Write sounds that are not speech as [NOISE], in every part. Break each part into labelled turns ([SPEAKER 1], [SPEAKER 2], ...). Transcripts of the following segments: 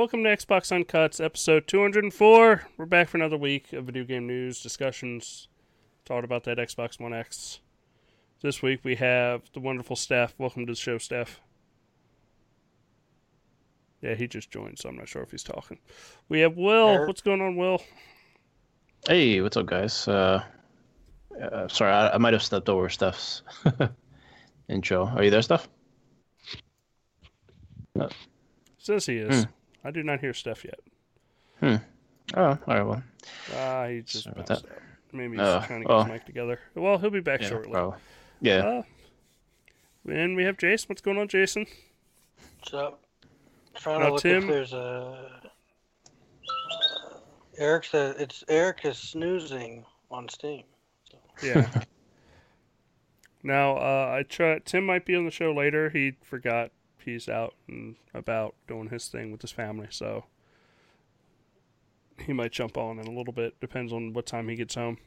[SPEAKER 1] Welcome to Xbox Uncuts, episode 204. We're back for another week of video game news, discussions, talking about that Xbox One X. This week we have the wonderful Steph. Welcome to the show, Steph. Yeah, he just joined, so I'm not sure if he's talking. We have Will.
[SPEAKER 2] Eric.
[SPEAKER 1] What's going on, Will?
[SPEAKER 3] Hey, what's up, guys? Uh, uh, sorry, I, I might have stepped over Steph's [LAUGHS] intro. Are you there, Steph?
[SPEAKER 1] Says he is.
[SPEAKER 3] Hmm.
[SPEAKER 1] I do not hear Steph yet. Hmm.
[SPEAKER 3] Oh, all right. Well,
[SPEAKER 1] Ah, he just
[SPEAKER 3] Sorry about
[SPEAKER 1] bounced
[SPEAKER 3] that.
[SPEAKER 1] out. Maybe he's
[SPEAKER 3] Uh,
[SPEAKER 1] trying to get
[SPEAKER 3] oh.
[SPEAKER 1] his mic together. Well, he'll be back
[SPEAKER 3] yeah,
[SPEAKER 1] shortly.
[SPEAKER 3] probably. Yeah.
[SPEAKER 1] Uh, and we have Jason. What's going on, Jason?
[SPEAKER 2] What's up? Trying
[SPEAKER 1] Now,
[SPEAKER 2] to look
[SPEAKER 1] Tim-
[SPEAKER 2] if there's a. Uh, Eric said it's Eric is snoozing on Steam. So.
[SPEAKER 1] Yeah. [LAUGHS] now, uh, I try. Tim might be on the show later. He forgot he's out and about doing his thing with his family, so he might jump on in a little bit. Depends on what time he gets home.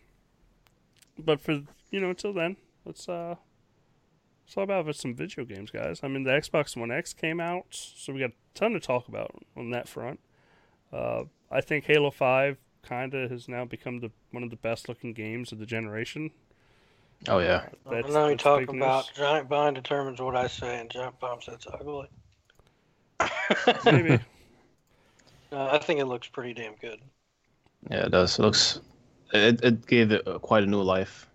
[SPEAKER 1] But for you know, until then, let's uh, let's talk about some video games, guys. I mean, the Xbox One X came out, so we got a ton to talk about on that front. Uh, I think Halo Five kind of has now become the one of the best looking games of the generation.
[SPEAKER 3] Oh, yeah.
[SPEAKER 2] I
[SPEAKER 1] That's,
[SPEAKER 2] know you
[SPEAKER 1] that's
[SPEAKER 2] talk
[SPEAKER 1] big
[SPEAKER 2] about. Giant Bomb determines what I say, and Giant Bomb says ugly. [LAUGHS]
[SPEAKER 1] Maybe.
[SPEAKER 2] No, [LAUGHS] I think it looks pretty damn good.
[SPEAKER 3] Yeah, it does. It looks. It, it gave it uh, quite a new life.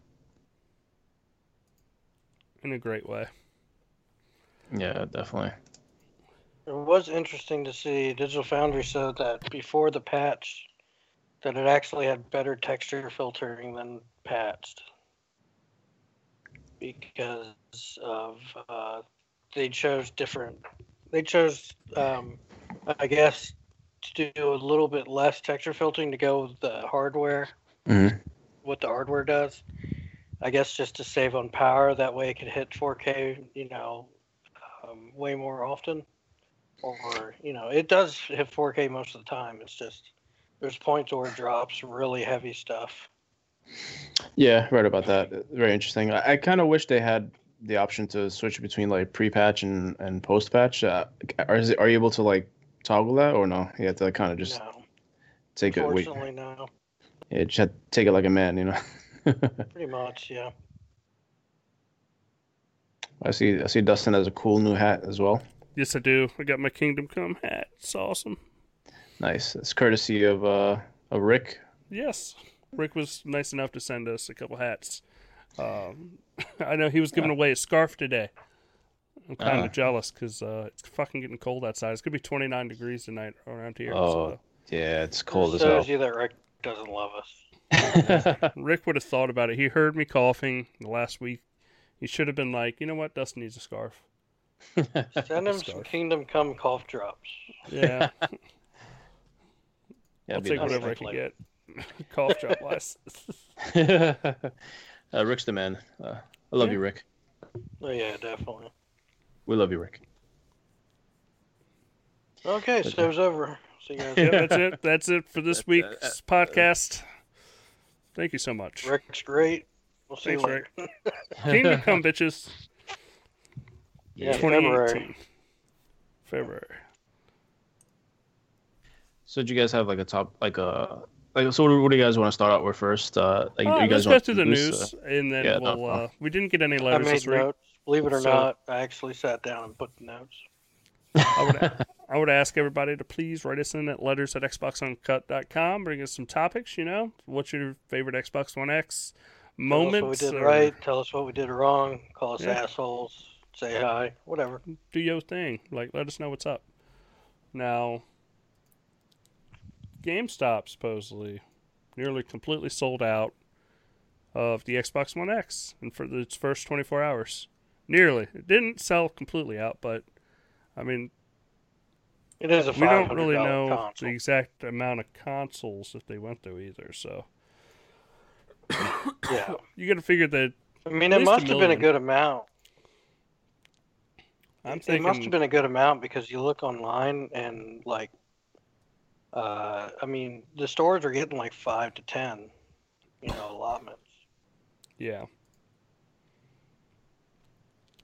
[SPEAKER 1] in a great way.
[SPEAKER 3] Yeah, definitely.
[SPEAKER 2] It was interesting to see Digital Foundry said that before the patch, that it actually had better texture filtering than patched because of uh, they chose different. They chose, um, I guess, to do a little bit less texture filtering to go with the hardware,
[SPEAKER 3] Mhm.
[SPEAKER 2] what the hardware does. I guess just to save on power. That way, it could hit 4K. You know, um, way more often or you know it does hit 4K most of the time. It's just there's points where it drops really heavy stuff.
[SPEAKER 3] Yeah, right about that. Very interesting. I, I kind of wish they had the option to switch between like pre-patch and, and post-patch. Uh, are, is it, are you able to like toggle that or no? You have to kind of just
[SPEAKER 2] no,
[SPEAKER 3] take it. Wait,
[SPEAKER 2] unfortunately, no.
[SPEAKER 3] yeah, just have to take it like a man, you know. [LAUGHS]
[SPEAKER 2] Pretty much, yeah.
[SPEAKER 3] I see. I see Dustin has a cool new hat as well.
[SPEAKER 1] Yes, I do. I got my Kingdom Come hat. It's awesome.
[SPEAKER 3] Nice. It's courtesy of uh of Rick.
[SPEAKER 1] Yes, Rick was nice enough to send us a couple hats. Um, [LAUGHS] I know he was giving away a scarf today. I'm kind of
[SPEAKER 3] Ah.
[SPEAKER 1] jealous because uh, it's fucking getting cold outside. It's gonna be 29 degrees tonight around here.
[SPEAKER 3] Oh, Yeah, it's cold as hell.
[SPEAKER 2] shows you that Rick doesn't love us. [LAUGHS]
[SPEAKER 1] Rick would have thought about it. He heard me coughing last week. He should have been like, you know what, Dustin needs a scarf. [LAUGHS]
[SPEAKER 2] Send him some Kingdom Come cough drops.
[SPEAKER 1] Yeah,
[SPEAKER 3] Yeah,
[SPEAKER 1] I'll take
[SPEAKER 3] nice.
[SPEAKER 1] whatever I can get. [LAUGHS] Cough drop wise. [LAUGHS] [LAUGHS]
[SPEAKER 3] uh, Rick's the man. Uh, I love
[SPEAKER 1] Yeah.
[SPEAKER 3] you, Rick.
[SPEAKER 2] Oh yeah, definitely.
[SPEAKER 3] We love you, Rick.
[SPEAKER 2] Okay, so it's over. See you guys.
[SPEAKER 1] yeah, that's it. That's it for this
[SPEAKER 3] uh,
[SPEAKER 1] week's podcast. Thank you so much.
[SPEAKER 2] Rick's great. We'll see
[SPEAKER 1] Thanks,
[SPEAKER 2] you later.
[SPEAKER 1] Rick. Kingdom Come, bitches.
[SPEAKER 2] Yeah,
[SPEAKER 1] 2018.
[SPEAKER 2] February.
[SPEAKER 1] February.
[SPEAKER 3] So, do you guys have like a top, like a, like, so what, what do you guys want to start out with first? Uh, like,
[SPEAKER 1] Uh,
[SPEAKER 3] you
[SPEAKER 1] let's
[SPEAKER 3] guys
[SPEAKER 1] go
[SPEAKER 3] want
[SPEAKER 1] through the
[SPEAKER 3] news,
[SPEAKER 1] news, and then
[SPEAKER 3] yeah,
[SPEAKER 1] we'll. Uh,
[SPEAKER 3] problem.
[SPEAKER 1] we didn't get any letters
[SPEAKER 2] I
[SPEAKER 1] letters
[SPEAKER 2] made
[SPEAKER 1] this week.
[SPEAKER 2] notes. Believe it or
[SPEAKER 1] So-
[SPEAKER 2] not, I actually sat down and put the notes.
[SPEAKER 1] I would, I would ask everybody to please write us in at letters at xboxuncut.com. Bring us some topics, you know. What's your favorite Xbox One X moments?
[SPEAKER 2] Tell us what we did
[SPEAKER 1] or
[SPEAKER 2] right. Tell us what we did wrong. Call us
[SPEAKER 1] Yeah.
[SPEAKER 2] assholes. Say hi. Whatever.
[SPEAKER 1] Do your thing. Like, let us know what's up. Now, GameStop supposedly nearly completely sold out of the Xbox One X and for its first 24 hours. Nearly. It didn't sell completely out, but I mean,
[SPEAKER 2] It is a
[SPEAKER 1] we don't really know
[SPEAKER 2] console.
[SPEAKER 1] the exact amount of consoles that they went through either. So [COUGHS]
[SPEAKER 2] Yeah.
[SPEAKER 1] you got to figure that
[SPEAKER 2] I mean, it must have been a good amount.
[SPEAKER 1] I'm saying
[SPEAKER 2] it
[SPEAKER 1] thinking.
[SPEAKER 2] must have been a good amount because you look online and like, uh, I mean, the stores are getting like five to ten, you know, allotments.
[SPEAKER 1] Yeah.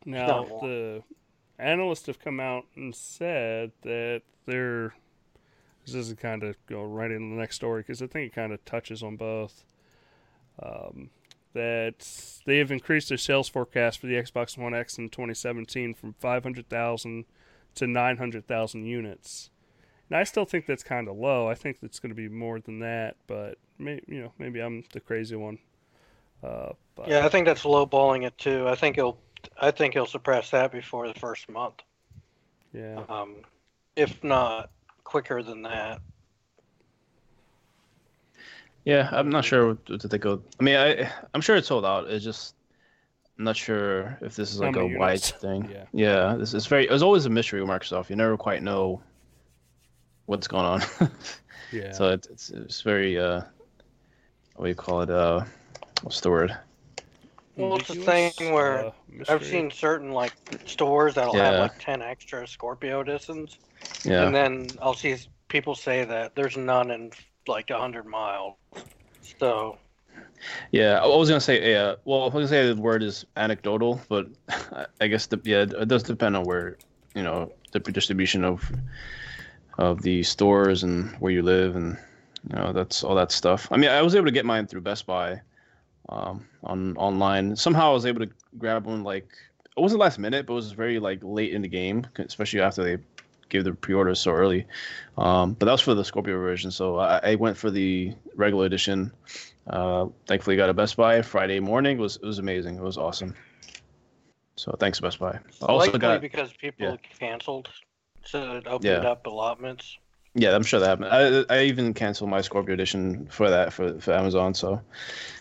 [SPEAKER 1] Now the analysts have come out and said that they're This is kind of go right into the next story because I think it kind of touches on both. Um, that they have increased their sales forecast for the Xbox One X in 2017 from 500,000 to 900,000 units. And I still think that's kind of low. I think it's going to be more than that, but may, you know, maybe I'm the crazy one. Uh, but
[SPEAKER 2] Yeah, I think that's lowballing it too. I think he'll, I think he'll suppress that before the first month.
[SPEAKER 1] yeah,
[SPEAKER 2] Um, if not quicker than that.
[SPEAKER 3] Yeah, I'm not sure what what to think of. I mean, I I'm sure it's sold out. It's just I'm not sure if this is like a
[SPEAKER 1] many
[SPEAKER 3] wide thing. [LAUGHS]
[SPEAKER 1] Yeah.
[SPEAKER 3] yeah. This is very. It's always a mystery with Microsoft. You never quite know what's going on. [LAUGHS]
[SPEAKER 1] yeah.
[SPEAKER 3] So it, it's it's very uh, what do you call it? Uh, what's the word?
[SPEAKER 2] Well, it's a thing where
[SPEAKER 1] uh,
[SPEAKER 2] I've seen certain like stores that'll have like ten extra Scorpio discs,
[SPEAKER 3] Yeah.
[SPEAKER 2] and then I'll see people say that there's none in like a hundred miles. So
[SPEAKER 3] Yeah, I was gonna say yeah. Well, I was gonna say the word is anecdotal, but I- [LAUGHS] I guess the yeah it does depend on where you know the distribution of of the stores and where you live and you know that's all that stuff. I mean, I was able to get mine through Best Buy um, on online. Somehow I was able to grab one like it wasn't last minute, but it was very like late in the game, especially after they gave the pre-orders so early. Um, but that was for the Scorpio version, so I, I went for the regular edition. Uh, thankfully, got a Best Buy Friday morning. It was it was amazing. It was awesome. So thanks Best Buy. Also got
[SPEAKER 2] because people
[SPEAKER 3] yeah.
[SPEAKER 2] canceled, so it opened
[SPEAKER 3] Yeah.
[SPEAKER 2] up allotments.
[SPEAKER 3] yeah, I'm sure that happened. I I even canceled my Scorpio edition for that for, for Amazon. So,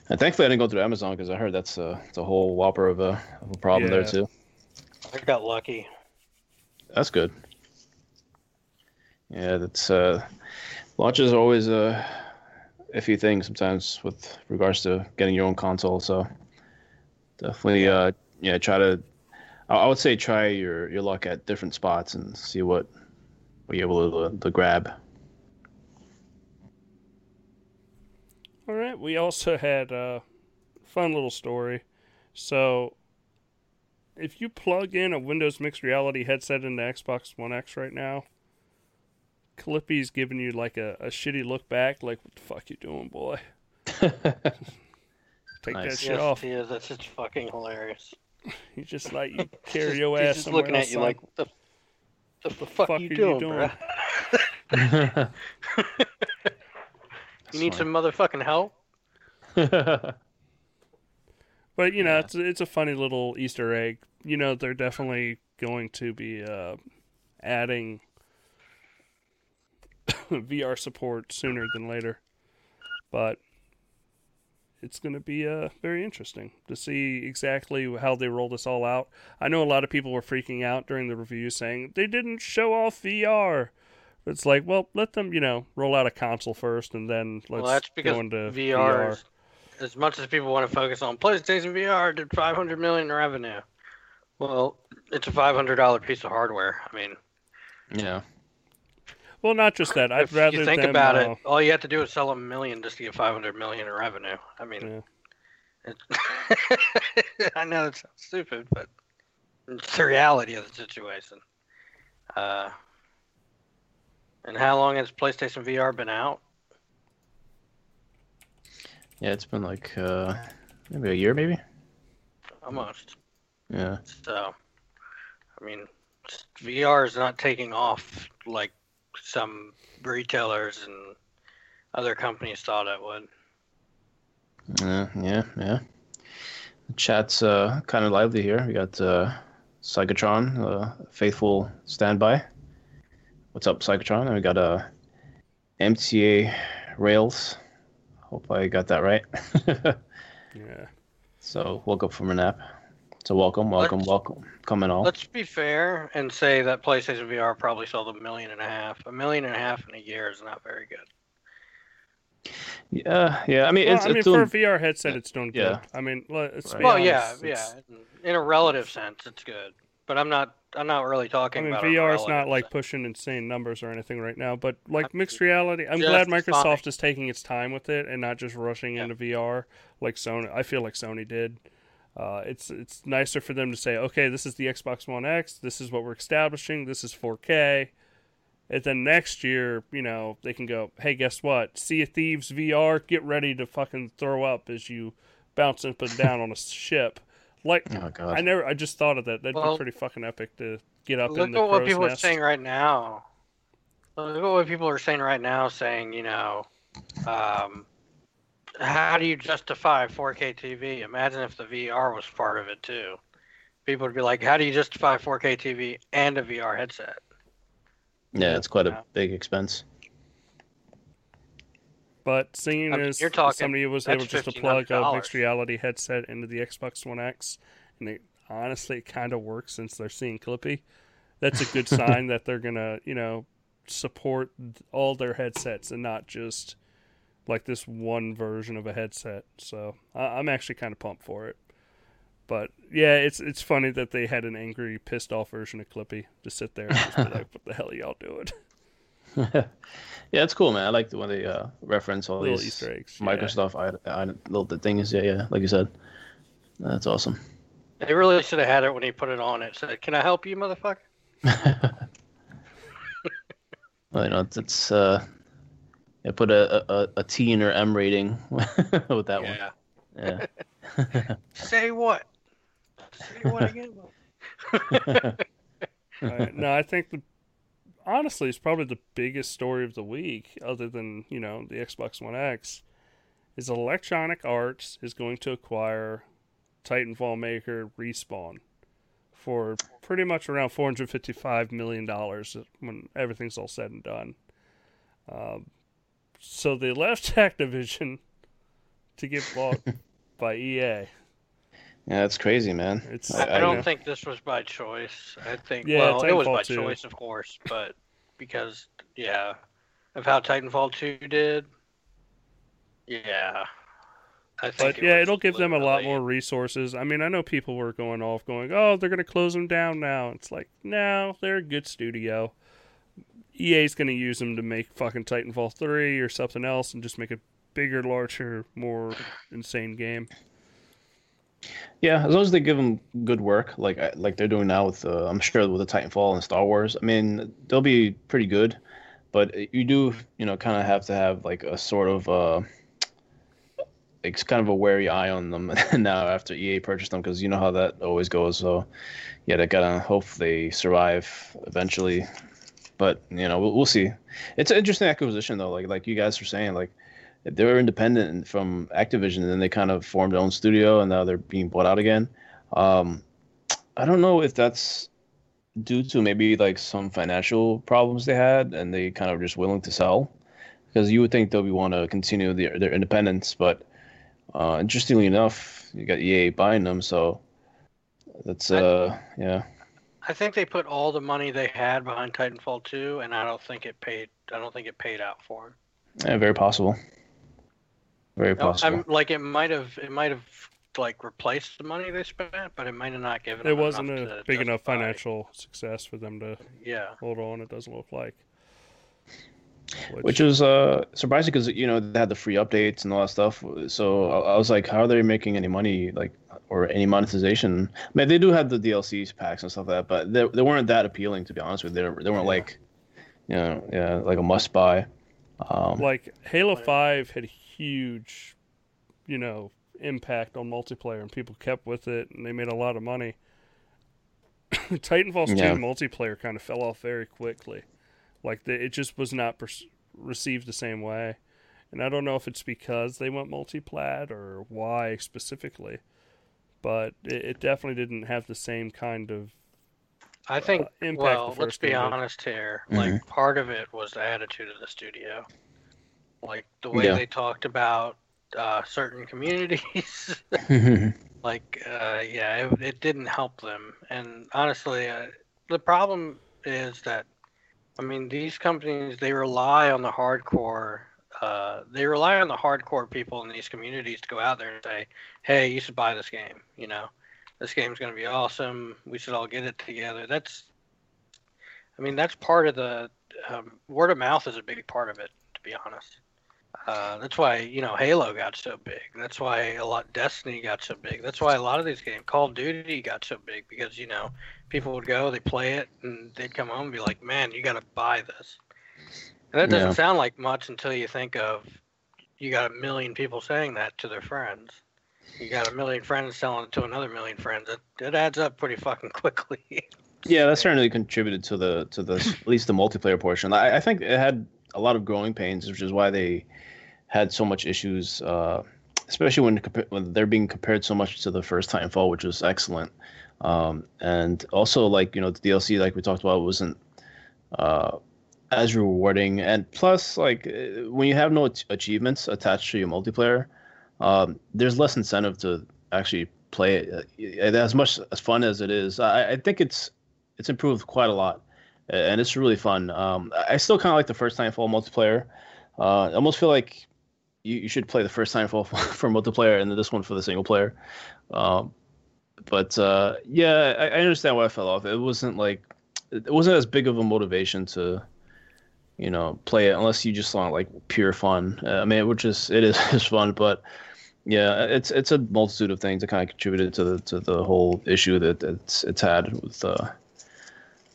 [SPEAKER 3] and thankfully I didn't go through Amazon because I heard that's a it's a whole whopper of a, of a problem there too.
[SPEAKER 2] I got lucky.
[SPEAKER 3] That's good. Yeah, that's uh, launches are always a iffy thing sometimes with regards to getting your own console. So definitely, uh, yeah, try to. I I would say try your your luck at different spots and see what what you're able to, to grab.
[SPEAKER 1] All right. We also had a fun little story. So, if you plug in a Windows mixed reality headset into Xbox One X right now, Clippy's giving you like a, a shitty look back, like, what the fuck you doing, boy? [LAUGHS] Take that
[SPEAKER 3] Nice.
[SPEAKER 1] shit
[SPEAKER 2] yes,
[SPEAKER 1] off.
[SPEAKER 2] he is. That's just fucking hilarious. [LAUGHS]
[SPEAKER 1] He's just like, you [LAUGHS]
[SPEAKER 2] He's
[SPEAKER 1] carry
[SPEAKER 2] just-
[SPEAKER 1] your
[SPEAKER 2] he's
[SPEAKER 1] ass
[SPEAKER 2] just looking
[SPEAKER 1] else,
[SPEAKER 2] at you
[SPEAKER 1] son.
[SPEAKER 2] like, the, the, the fuck,
[SPEAKER 1] fuck
[SPEAKER 2] you
[SPEAKER 1] are you
[SPEAKER 2] doing,
[SPEAKER 1] doing?"
[SPEAKER 2] bro? [LAUGHS] you need some motherfucking help?
[SPEAKER 1] But you know,
[SPEAKER 3] Yeah.
[SPEAKER 1] it's it's a funny little Easter egg. You know, they're definitely going to be uh, adding VR support sooner than later. But it's going to be uh, very interesting to see exactly how they roll this all out. I know a lot of people were freaking out during the review saying they didn't show off VR. It's like, well, let them, you know, roll out a console first and then let's
[SPEAKER 2] well, that's because
[SPEAKER 1] go into
[SPEAKER 2] VR,
[SPEAKER 1] VR.
[SPEAKER 2] is, as much as people want to focus on PlayStation VR, did 500 million in revenue. Well, it's a $500 piece of hardware. I mean,
[SPEAKER 3] yeah.
[SPEAKER 1] Well, not just that. I'd
[SPEAKER 2] if
[SPEAKER 1] rather
[SPEAKER 2] you think
[SPEAKER 1] them,
[SPEAKER 2] about
[SPEAKER 1] uh,
[SPEAKER 2] it, all you have to do is sell a million just to get 500 million in revenue. I mean, it, [LAUGHS] I know it sounds stupid, but it's the reality of the situation. Uh, and how long has PlayStation VR been out?
[SPEAKER 3] Yeah, it's been like uh, maybe a year, maybe.
[SPEAKER 2] Almost.
[SPEAKER 3] Yeah.
[SPEAKER 2] So, I mean, VR is not taking off like some retailers and other companies thought it would.
[SPEAKER 3] Yeah, yeah, yeah. The chat's uh, kind of lively here. We got uh, Psychotron, uh, faithful standby. What's up, Psychotron? And we got uh, MTA Rails. Hope I got that right. [LAUGHS]
[SPEAKER 1] Yeah.
[SPEAKER 3] so woke up from a nap. So welcome, welcome,
[SPEAKER 2] Let's-
[SPEAKER 3] welcome. coming in all.
[SPEAKER 2] Let's be fair and say that PlayStation VR probably sold a million and a half. A million and a half in a year is not very good.
[SPEAKER 3] Yeah, yeah. I mean,
[SPEAKER 1] Well,
[SPEAKER 3] it's,
[SPEAKER 1] I mean,
[SPEAKER 3] it's
[SPEAKER 1] for a VR headset, it's doing good.
[SPEAKER 3] Yeah.
[SPEAKER 1] I mean, let's be
[SPEAKER 3] Right.
[SPEAKER 2] Well,
[SPEAKER 1] honest,
[SPEAKER 2] yeah,
[SPEAKER 1] it's-
[SPEAKER 2] yeah. In a relative sense, it's good. But I'm not. I'm not really talking.
[SPEAKER 1] I mean,
[SPEAKER 2] about.
[SPEAKER 1] VR is not like
[SPEAKER 2] sense.
[SPEAKER 1] pushing insane numbers or anything right now, but like
[SPEAKER 2] I
[SPEAKER 1] mixed reality, I'm glad Microsoft
[SPEAKER 2] fine.
[SPEAKER 1] is taking its time with it and not just rushing
[SPEAKER 2] Yeah.
[SPEAKER 1] into VR like Sony. I feel like Sony did. Uh, it's it's nicer for them to say, okay, this is the Xbox One X. This is what we're establishing. This is 4K, And then next year, you know, they can go, hey, guess what? Sea of Thieves VR, get ready to fucking throw up as you bounce up and down on a [LAUGHS] ship. Like,
[SPEAKER 3] Oh.
[SPEAKER 1] I never, I just thought of that. That'd
[SPEAKER 2] Well,
[SPEAKER 1] be pretty fucking epic to get up
[SPEAKER 2] Look
[SPEAKER 1] in the
[SPEAKER 2] at what
[SPEAKER 1] crow's
[SPEAKER 2] people are saying right now. Look at what people are saying right now, saying, you know, um, how do you justify 4K TV? Imagine if the VR was part of it too. People would be like, how do you justify 4K TV and a VR headset?
[SPEAKER 3] yeah, it's quite
[SPEAKER 2] Yeah.
[SPEAKER 3] a big expense.
[SPEAKER 1] But seeing
[SPEAKER 2] I mean,
[SPEAKER 1] as
[SPEAKER 2] you're talking-
[SPEAKER 1] somebody was
[SPEAKER 2] that's
[SPEAKER 1] able just to plug a mixed reality headset into the Xbox One X, and it honestly kind of works since they're seeing Clippy, that's a good [LAUGHS] sign that they're gonna, you know, support all their headsets and not just like this one version of a headset. So I- I'm actually kind of pumped for it. But yeah, it's it's funny that they had an angry, pissed off version of Clippy to sit there and just be like, "What the hell are y'all doing?" [LAUGHS]
[SPEAKER 3] yeah, it's cool, man. I like the when they uh, reference all
[SPEAKER 1] Little
[SPEAKER 3] these
[SPEAKER 1] Easter eggs. yeah.
[SPEAKER 3] Microsoft I, I, little the things. Yeah, yeah, like you said. That's awesome.
[SPEAKER 2] They really should have had it when he put it on. It said, "Can I help you, motherfucker?" [LAUGHS]
[SPEAKER 3] well, you know, it's, it's uh, yeah, put a, a a T in or M rating [LAUGHS] with that
[SPEAKER 2] yeah.
[SPEAKER 3] one. Yeah. [LAUGHS]
[SPEAKER 2] Say what? Say what again?
[SPEAKER 1] Right. [LAUGHS] No, I think the honestly it's probably the biggest story of the week, other than you know the Xbox One X, is Electronic Arts is going to acquire Titanfall maker Respawn for pretty much around four hundred fifty-five million dollars when everything's all said and done. Um, so they left [LAUGHS] Activision to get bought [LAUGHS] by EA.
[SPEAKER 3] Yeah, that's crazy, man.
[SPEAKER 1] It's
[SPEAKER 2] I,
[SPEAKER 3] I
[SPEAKER 2] I don't
[SPEAKER 1] know.
[SPEAKER 2] think this was by choice. I think
[SPEAKER 1] Yeah,
[SPEAKER 2] well, it was by
[SPEAKER 1] 2.
[SPEAKER 2] choice, of course, but because yeah, of how Titanfall two did. Yeah, I think.
[SPEAKER 1] But
[SPEAKER 2] it
[SPEAKER 1] yeah, it'll give them a lot more resources. I mean, I know people were going off, going, "Oh, they're going to close them down now." It's like, no, they're a good studio. EA's going to use them to make fucking Titanfall three or something else, and just make a bigger, larger, more insane game.
[SPEAKER 3] Yeah, as long as they give them good work, like like they're doing now with, uh, I'm sure with the Titanfall and Star Wars. I mean, they'll be pretty good, but you do, you know, kind of have to have like a sort of, uh, it's kind of a wary eye on them [LAUGHS] now after EA purchased them because you know how that always goes. So, yeah, they gotta hope they survive eventually. But you know, we'll, we'll see. It's an interesting acquisition though. Like like you guys were saying, like they were independent from Activision, and then they kind of formed their own studio, and now they're being bought out again. Um, I don't know if that's due to maybe like some financial problems they had, and they kind of just willing to sell, because you would think they'll be want to continue their their independence, but uh, interestingly enough, you got EA buying them, so that's uh yeah
[SPEAKER 2] I think they put all the money they had behind Titanfall two, and I don't think it paid. I don't think it paid out for them.
[SPEAKER 3] yeah very possible, very possible.
[SPEAKER 2] I'm like it might have. It might have like replaced the money they spent, but it might have not given.
[SPEAKER 1] It wasn't a
[SPEAKER 2] to
[SPEAKER 1] big enough
[SPEAKER 2] justify-
[SPEAKER 1] financial success for them to
[SPEAKER 2] Yeah.
[SPEAKER 1] hold on. It doesn't look like.
[SPEAKER 3] which is uh surprising because you know they had the free updates and all that stuff. So I, I was like, how are they making any money like or any monetization? I mean, they do have the DLCs packs and stuff like that, but they, they weren't that appealing to be honest with you. They, they weren't
[SPEAKER 1] Yeah.
[SPEAKER 3] like, you know, yeah, like a must buy. Um,
[SPEAKER 1] like Halo Five had a huge, you know, impact on multiplayer, and people kept with it, and they made a lot of money. [COUGHS] Titanfall
[SPEAKER 3] Yeah.
[SPEAKER 1] 2 multiplayer kind of fell off very quickly. Like the, it just was not pers- received the same way, and I don't know if it's because they went multiplat or why specifically, but it, it definitely didn't have the same kind of
[SPEAKER 2] I think.
[SPEAKER 1] uh, impact
[SPEAKER 2] well, let's be
[SPEAKER 1] game did.
[SPEAKER 2] honest here.
[SPEAKER 3] Mhm.
[SPEAKER 2] Like part of it was the attitude of the studio, like the way
[SPEAKER 3] Yeah.
[SPEAKER 2] they talked about uh, certain communities. [LAUGHS] like uh, yeah it, it didn't help them and honestly uh, the problem is that i mean these companies they rely on the hardcore uh, they rely on the hardcore people in these communities to go out there and say hey you should buy this game you know this game's going to be awesome we should all get it together that's i mean that's part of the um, word of mouth is a big part of it to be honest uh, that's why you know Halo got so big. That's why a lot Destiny got so big. That's why a lot of these games, Call of Duty, got so big because you know people would go, they play it, and they'd come home and be like, "Man, you got to buy this." And that doesn't
[SPEAKER 3] Yeah.
[SPEAKER 2] sound like much until you think of you got a million people saying that to their friends. You got a million friends selling it to another million friends. It, it adds up pretty fucking [LAUGHS] quickly.
[SPEAKER 3] Yeah, that certainly contributed to the to the at least the multiplayer portion. I, I think it had a lot of growing pains, which is why they had so much issues, uh, especially when when they're being compared so much to the first Titanfall, which was excellent. Um, and also, like you know, the DLC, like we talked about, wasn't uh, as rewarding. And plus, like uh, when you have no achievements attached to your multiplayer, um, there's less incentive to actually play it. Uh, As much as fun as it is, I, I think it's it's improved quite a lot, and it's really fun. Um, I still kind of like the first Titanfall multiplayer. Uh, I almost feel like you, you should play the first Titanfall [LAUGHS] for, for multiplayer and then this one for the single player. Um, but uh, yeah, I, I understand why I fell off. It wasn't like it wasn't as big of a motivation to you know play it unless you just want like pure fun. Uh, I mean, which is it is [LAUGHS] is fun, but yeah, it's it's a multitude of things that kind of contributed to the to the whole issue that it's it's had with uh,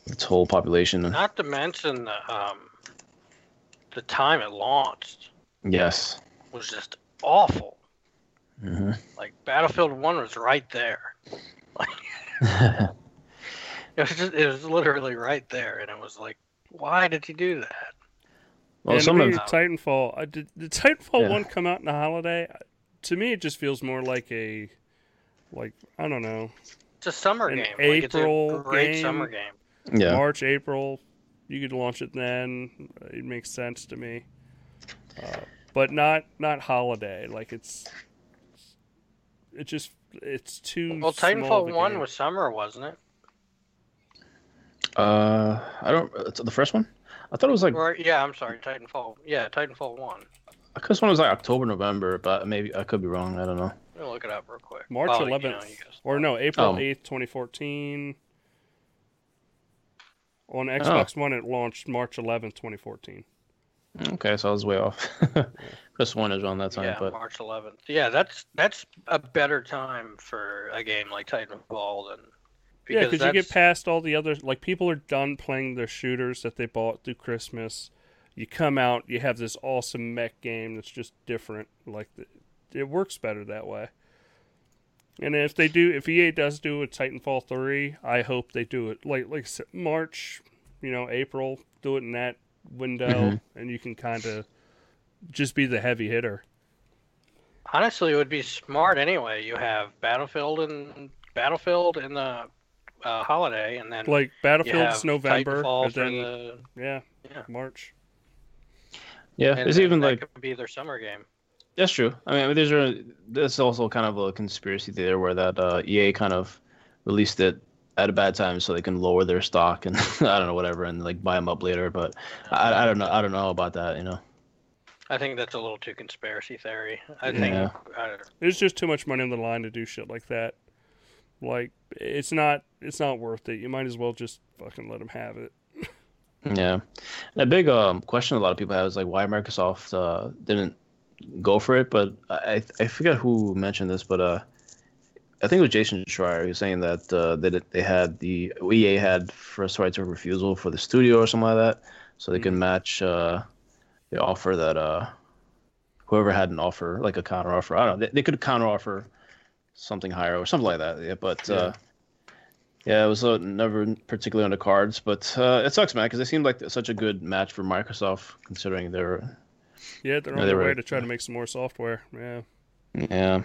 [SPEAKER 3] its whole population.
[SPEAKER 2] Not to mention the um, the time it launched
[SPEAKER 3] Yes.
[SPEAKER 2] was just awful.
[SPEAKER 3] hmm
[SPEAKER 2] Like Battlefield One was right there. [LAUGHS] [LAUGHS] It was just, it was literally right there, and it was like, why did you do that?
[SPEAKER 3] well,
[SPEAKER 1] and
[SPEAKER 3] some
[SPEAKER 1] to
[SPEAKER 3] of
[SPEAKER 1] me, Titanfall. I did did Titanfall
[SPEAKER 3] Yeah.
[SPEAKER 1] one come out in the holiday? To me, it just feels more like a, like I don't know,
[SPEAKER 2] It's a summer
[SPEAKER 1] An
[SPEAKER 2] game. like, it's
[SPEAKER 1] April
[SPEAKER 2] a great
[SPEAKER 1] game.
[SPEAKER 2] summer game.
[SPEAKER 3] yeah.
[SPEAKER 1] March, April. You could launch it then. It makes sense to me, uh, but not not holiday. Like it's, it just it's too.
[SPEAKER 2] Well,
[SPEAKER 1] small of
[SPEAKER 2] Titanfall
[SPEAKER 1] a
[SPEAKER 2] One
[SPEAKER 1] game.
[SPEAKER 2] was summer, wasn't it?
[SPEAKER 3] Uh, I don't. it's the first one. I thought it was like
[SPEAKER 2] Or yeah, I'm sorry, Titanfall. Yeah, Titanfall One.
[SPEAKER 3] this one was like October, November, but maybe I could be wrong. I don't know.
[SPEAKER 2] Let me look it up real quick.
[SPEAKER 1] March
[SPEAKER 2] While, you know,
[SPEAKER 1] 11th,
[SPEAKER 2] you guys-
[SPEAKER 1] or no, April
[SPEAKER 3] Oh.
[SPEAKER 1] 8th, 2014. On Xbox One, it launched March 11th, 2014.
[SPEAKER 3] Okay, so I was way off. [LAUGHS] Chris one is around that time,
[SPEAKER 2] yeah,
[SPEAKER 3] but
[SPEAKER 2] March 11th. Yeah, that's that's a better time for a game like Titanfall than
[SPEAKER 1] Yeah, because you get past all the other like people are done playing their shooters that they bought through Christmas. You come out, you have this awesome mech game that's just different. Like the, it works better that way. And if they do, if EA does do a Titanfall three, I hope they do it like like March, you know, April. Do it in that window,
[SPEAKER 3] Mhm.
[SPEAKER 1] and you can kind of just be the heavy hitter.
[SPEAKER 2] Honestly, it would be smart anyway. You have Battlefield and Battlefield in the uh, holiday, and then
[SPEAKER 1] Like
[SPEAKER 2] you
[SPEAKER 1] Battlefield's November, and then
[SPEAKER 2] the
[SPEAKER 1] yeah,
[SPEAKER 2] Yeah.
[SPEAKER 1] March.
[SPEAKER 3] yeah,
[SPEAKER 2] and
[SPEAKER 3] it's
[SPEAKER 2] then
[SPEAKER 3] even
[SPEAKER 2] that
[SPEAKER 3] like
[SPEAKER 2] could be their summer game.
[SPEAKER 3] that's true. I mean, there's a there's also kind of a conspiracy there where that uh, EA kind of released it at a bad time so they can lower their stock and [LAUGHS] I don't know whatever and like buy them up later. But I, I don't know I don't know about that. You know.
[SPEAKER 2] I think that's a little too conspiracy theory. I think
[SPEAKER 3] Yeah.
[SPEAKER 2] uh,
[SPEAKER 1] There's just too much money on the line to do shit like that. Like it's not it's not worth it. You might as well just fucking let them have it.
[SPEAKER 3] Yeah, and a big um, question a lot of people have is like why Microsoft uh, didn't go for it. But I I forget who mentioned this, but uh, I think it was Jason Schreier who was saying that uh, that they had the EA had first rights of refusal for the studio or something like that, so they could match uh, the offer that uh, whoever had an offer like a counter offer. I don't know. They, they could counter offer something higher or something like that. Yeah, but. Uh, yeah, it was uh, never particularly on the cards, but uh, it sucks, man, because they seemed like such a good match for Microsoft, considering they're
[SPEAKER 1] Yeah, they're
[SPEAKER 3] Yeah,
[SPEAKER 1] on
[SPEAKER 3] they
[SPEAKER 1] their
[SPEAKER 3] were-
[SPEAKER 1] way to try to make some more software. Yeah.
[SPEAKER 3] yeah.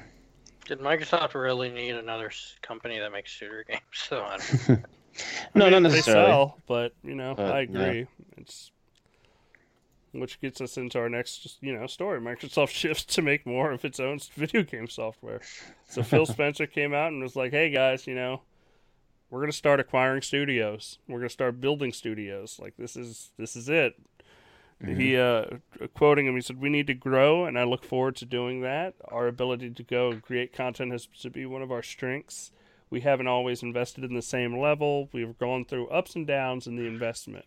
[SPEAKER 2] did Microsoft really need another company that makes shooter games? [LAUGHS] So I don't, [LAUGHS]
[SPEAKER 3] No, not
[SPEAKER 1] They
[SPEAKER 3] necessarily.
[SPEAKER 1] sell, but you know,
[SPEAKER 3] But,
[SPEAKER 1] I
[SPEAKER 3] yeah.
[SPEAKER 1] agree. It's which gets us into our next, you know, story. Microsoft [LAUGHS] shifts to make more of its own video game software. So Phil [LAUGHS] Spencer came out and was like, "Hey guys, you know, we're gonna start acquiring studios. We're gonna start building studios. Like this is this is it." He uh, quoting him, he said, "We need to grow, and I look forward to doing that. Our ability to go and create content has to be one of our strengths. We haven't always invested in the same level. We've gone through ups and downs in the investment.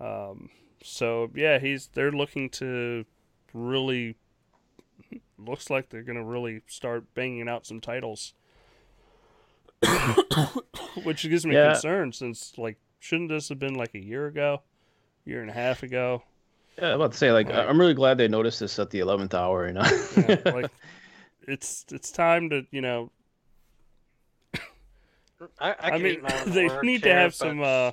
[SPEAKER 1] Um, so yeah, he's they're looking to really looks like they're gonna really start banging out some titles, [COUGHS] which gives me
[SPEAKER 3] Yeah.
[SPEAKER 1] concern since like shouldn't this have been like a year ago, year and a half ago?
[SPEAKER 3] Yeah, I'm about to say like
[SPEAKER 1] Like-
[SPEAKER 3] I'm really glad they noticed this at the 11th hour. You know.
[SPEAKER 1] Yeah, [LAUGHS] like it's it's time to you know.
[SPEAKER 2] I, I,
[SPEAKER 1] I, mean,
[SPEAKER 2] eat my own [LAUGHS]
[SPEAKER 1] they
[SPEAKER 2] words
[SPEAKER 1] need to have
[SPEAKER 2] but
[SPEAKER 1] some. uh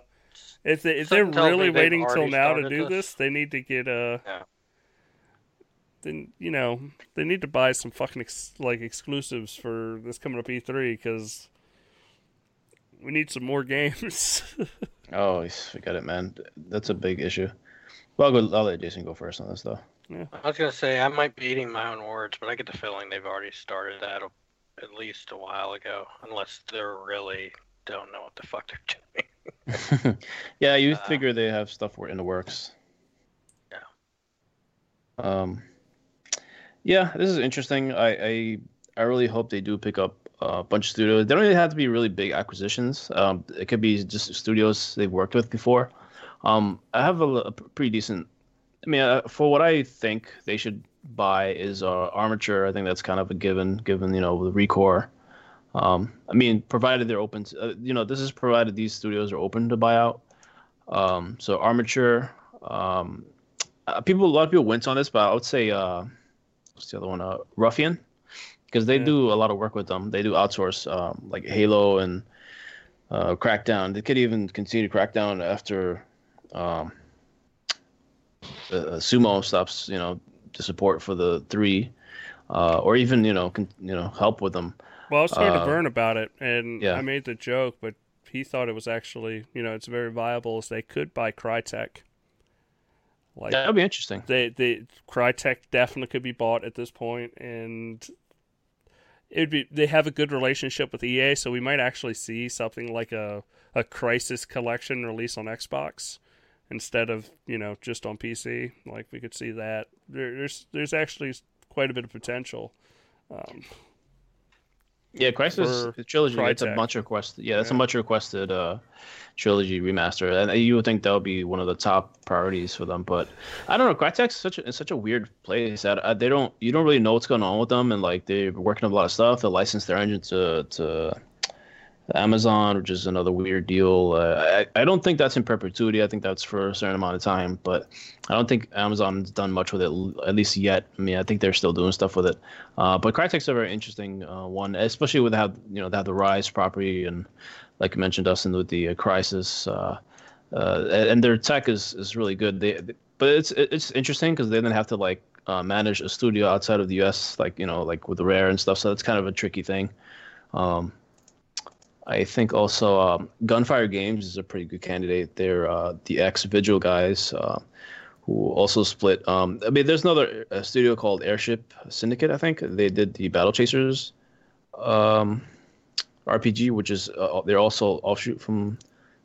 [SPEAKER 1] If they if they're
[SPEAKER 2] something tells me
[SPEAKER 1] really waiting till now to do
[SPEAKER 2] this.
[SPEAKER 1] this, they need to get uh
[SPEAKER 2] Yeah.
[SPEAKER 1] Then you know they need to buy some fucking ex- like exclusives for this coming up E3 because we need some more games. [LAUGHS]
[SPEAKER 3] oh, yes, forget it, man. That's a big issue. Well, I'll, go, I'll let Jason go first on this though.
[SPEAKER 2] I was gonna say I might be eating my own words, but I get the feeling they've already started that at least a while ago, unless they're really don't know what the fuck they're [LAUGHS] doing. [LAUGHS]
[SPEAKER 3] yeah, you
[SPEAKER 2] Uh,
[SPEAKER 3] figure they have stuff in the works.
[SPEAKER 2] Yeah.
[SPEAKER 3] Um. Yeah, this is interesting. I I, I really hope they do pick up a bunch of studios. They don't really have to be really big acquisitions. Um, it could be just studios they've worked with before. Um, I have a, a pretty decent. I mean, uh, for what I think they should buy is uh, Armature. I think that's kind of a given, given you know the Recore. Um, I mean, provided they're open, to, uh, you know, this is provided these studios are open to buy out. Um, so Armature, um, uh, people, a lot of people went on this, but I would say, uh, what's the other one? Uh, Ruffian, because they
[SPEAKER 1] Yeah.
[SPEAKER 3] do a lot of work with them. They do outsource, um, like Halo and uh, Crackdown. They could even continue Crackdown after um, uh, Sumo stops, you know, to support for the three, uh, or even you know, con- you know, help with them.
[SPEAKER 1] Well, I was talking to
[SPEAKER 3] Uh,
[SPEAKER 1] Vern about it, and
[SPEAKER 3] yeah.
[SPEAKER 1] I made the joke, but he thought it was actually you know it's very viable as they could buy Crytek. Like
[SPEAKER 3] That would be interesting.
[SPEAKER 1] they they Crytek definitely could be bought at this point, and it'd be they have a good relationship with EA, so we might actually see something like a a Crysis collection release on Xbox instead of you know just on PC. Like we could see that there, there's there's actually quite a bit of potential. Um,
[SPEAKER 3] Yeah,
[SPEAKER 1] Crysis
[SPEAKER 3] trilogy. That's a
[SPEAKER 1] Crytek.
[SPEAKER 3] much requested. Yeah, that's a much requested uh, trilogy remaster, and you would think that would be one of the top priorities for them. But I don't know. Crytek's such a, such a weird place that uh, they don't you don't really know what's going on with them, and like they're working on a lot of stuff. They license their engine to to Amazon, which is another weird deal. Uh, I I don't think that's in perpetuity. I think that's for a certain amount of time, but I don't think Amazon's done much with it at least yet. I mean, I think they're still doing stuff with it. Uh, but Crytek's a very interesting uh, one, especially with how you know they have the Ryse property and like you mentioned, Dustin, with the uh, Crysis, uh, uh, and their tech is is really good. They, but it's it's interesting because they then have to like manage a studio outside of the U.S., like you know, like with Rare and stuff. So that's kind of a tricky thing. Um, I think also um, Gunfire Games is a pretty good candidate. They're uh, the ex Vigil guys uh, who also split. Um, I mean, there's another studio called Airship Syndicate. I think they did the Battle Chasers um, RPG, which is uh, they're also offshoot from,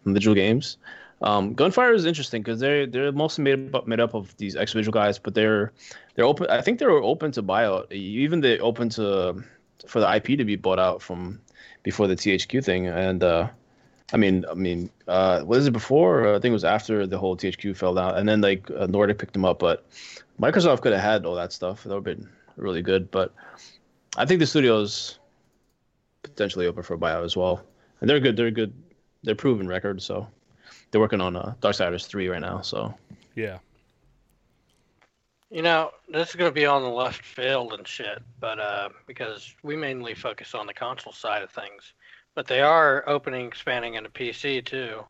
[SPEAKER 3] from Vigil Games. Um, Gunfire is interesting because they're they're mostly made up made up of these ex Vigil guys, but they're they're open. I think they're open to buyout. Even they're open to for the IP to be bought out from before the THQ thing. And uh, I mean, I mean, uh, was it before? I think it was after the whole THQ fell down, and then like uh, Nordic picked them up. But Microsoft could have had all that stuff. That would have been really good. But I think the studio's potentially open for a buyout as well. And they're good. They're good. They're proven record. So they're working on uh, Darksiders three right now. So
[SPEAKER 1] yeah,
[SPEAKER 2] You know, this is going to be on the left field and shit, but uh, because we mainly focus on the console side of things, but they are opening, expanding into PC too.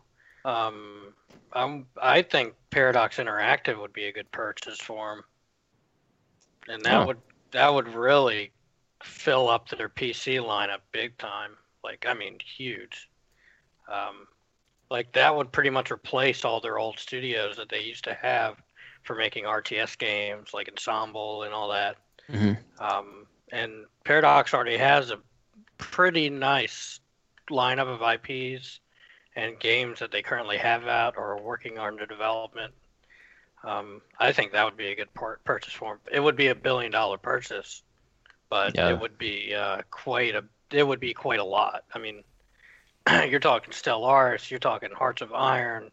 [SPEAKER 2] Um, I'm, I think Paradox Interactive would be a good purchase for them, and that
[SPEAKER 3] Oh.
[SPEAKER 2] would that would really fill up their PC lineup big time. Like, I mean, huge. Um, like that would pretty much replace all their old studios that they used to have for making RTS games like Ensemble and all that.
[SPEAKER 3] Mhm.
[SPEAKER 2] Um, and Paradox already has a pretty nice lineup of IPs and games that they currently have out or are working on the development. Um, I think that would be a good par- purchase for 'em. It would be a billion dollar purchase, but
[SPEAKER 3] Yeah.
[SPEAKER 2] it would be uh, quite a it would be quite a lot. I mean, [CLEARS THROAT] you're talking Stellaris, you're talking Hearts of Iron,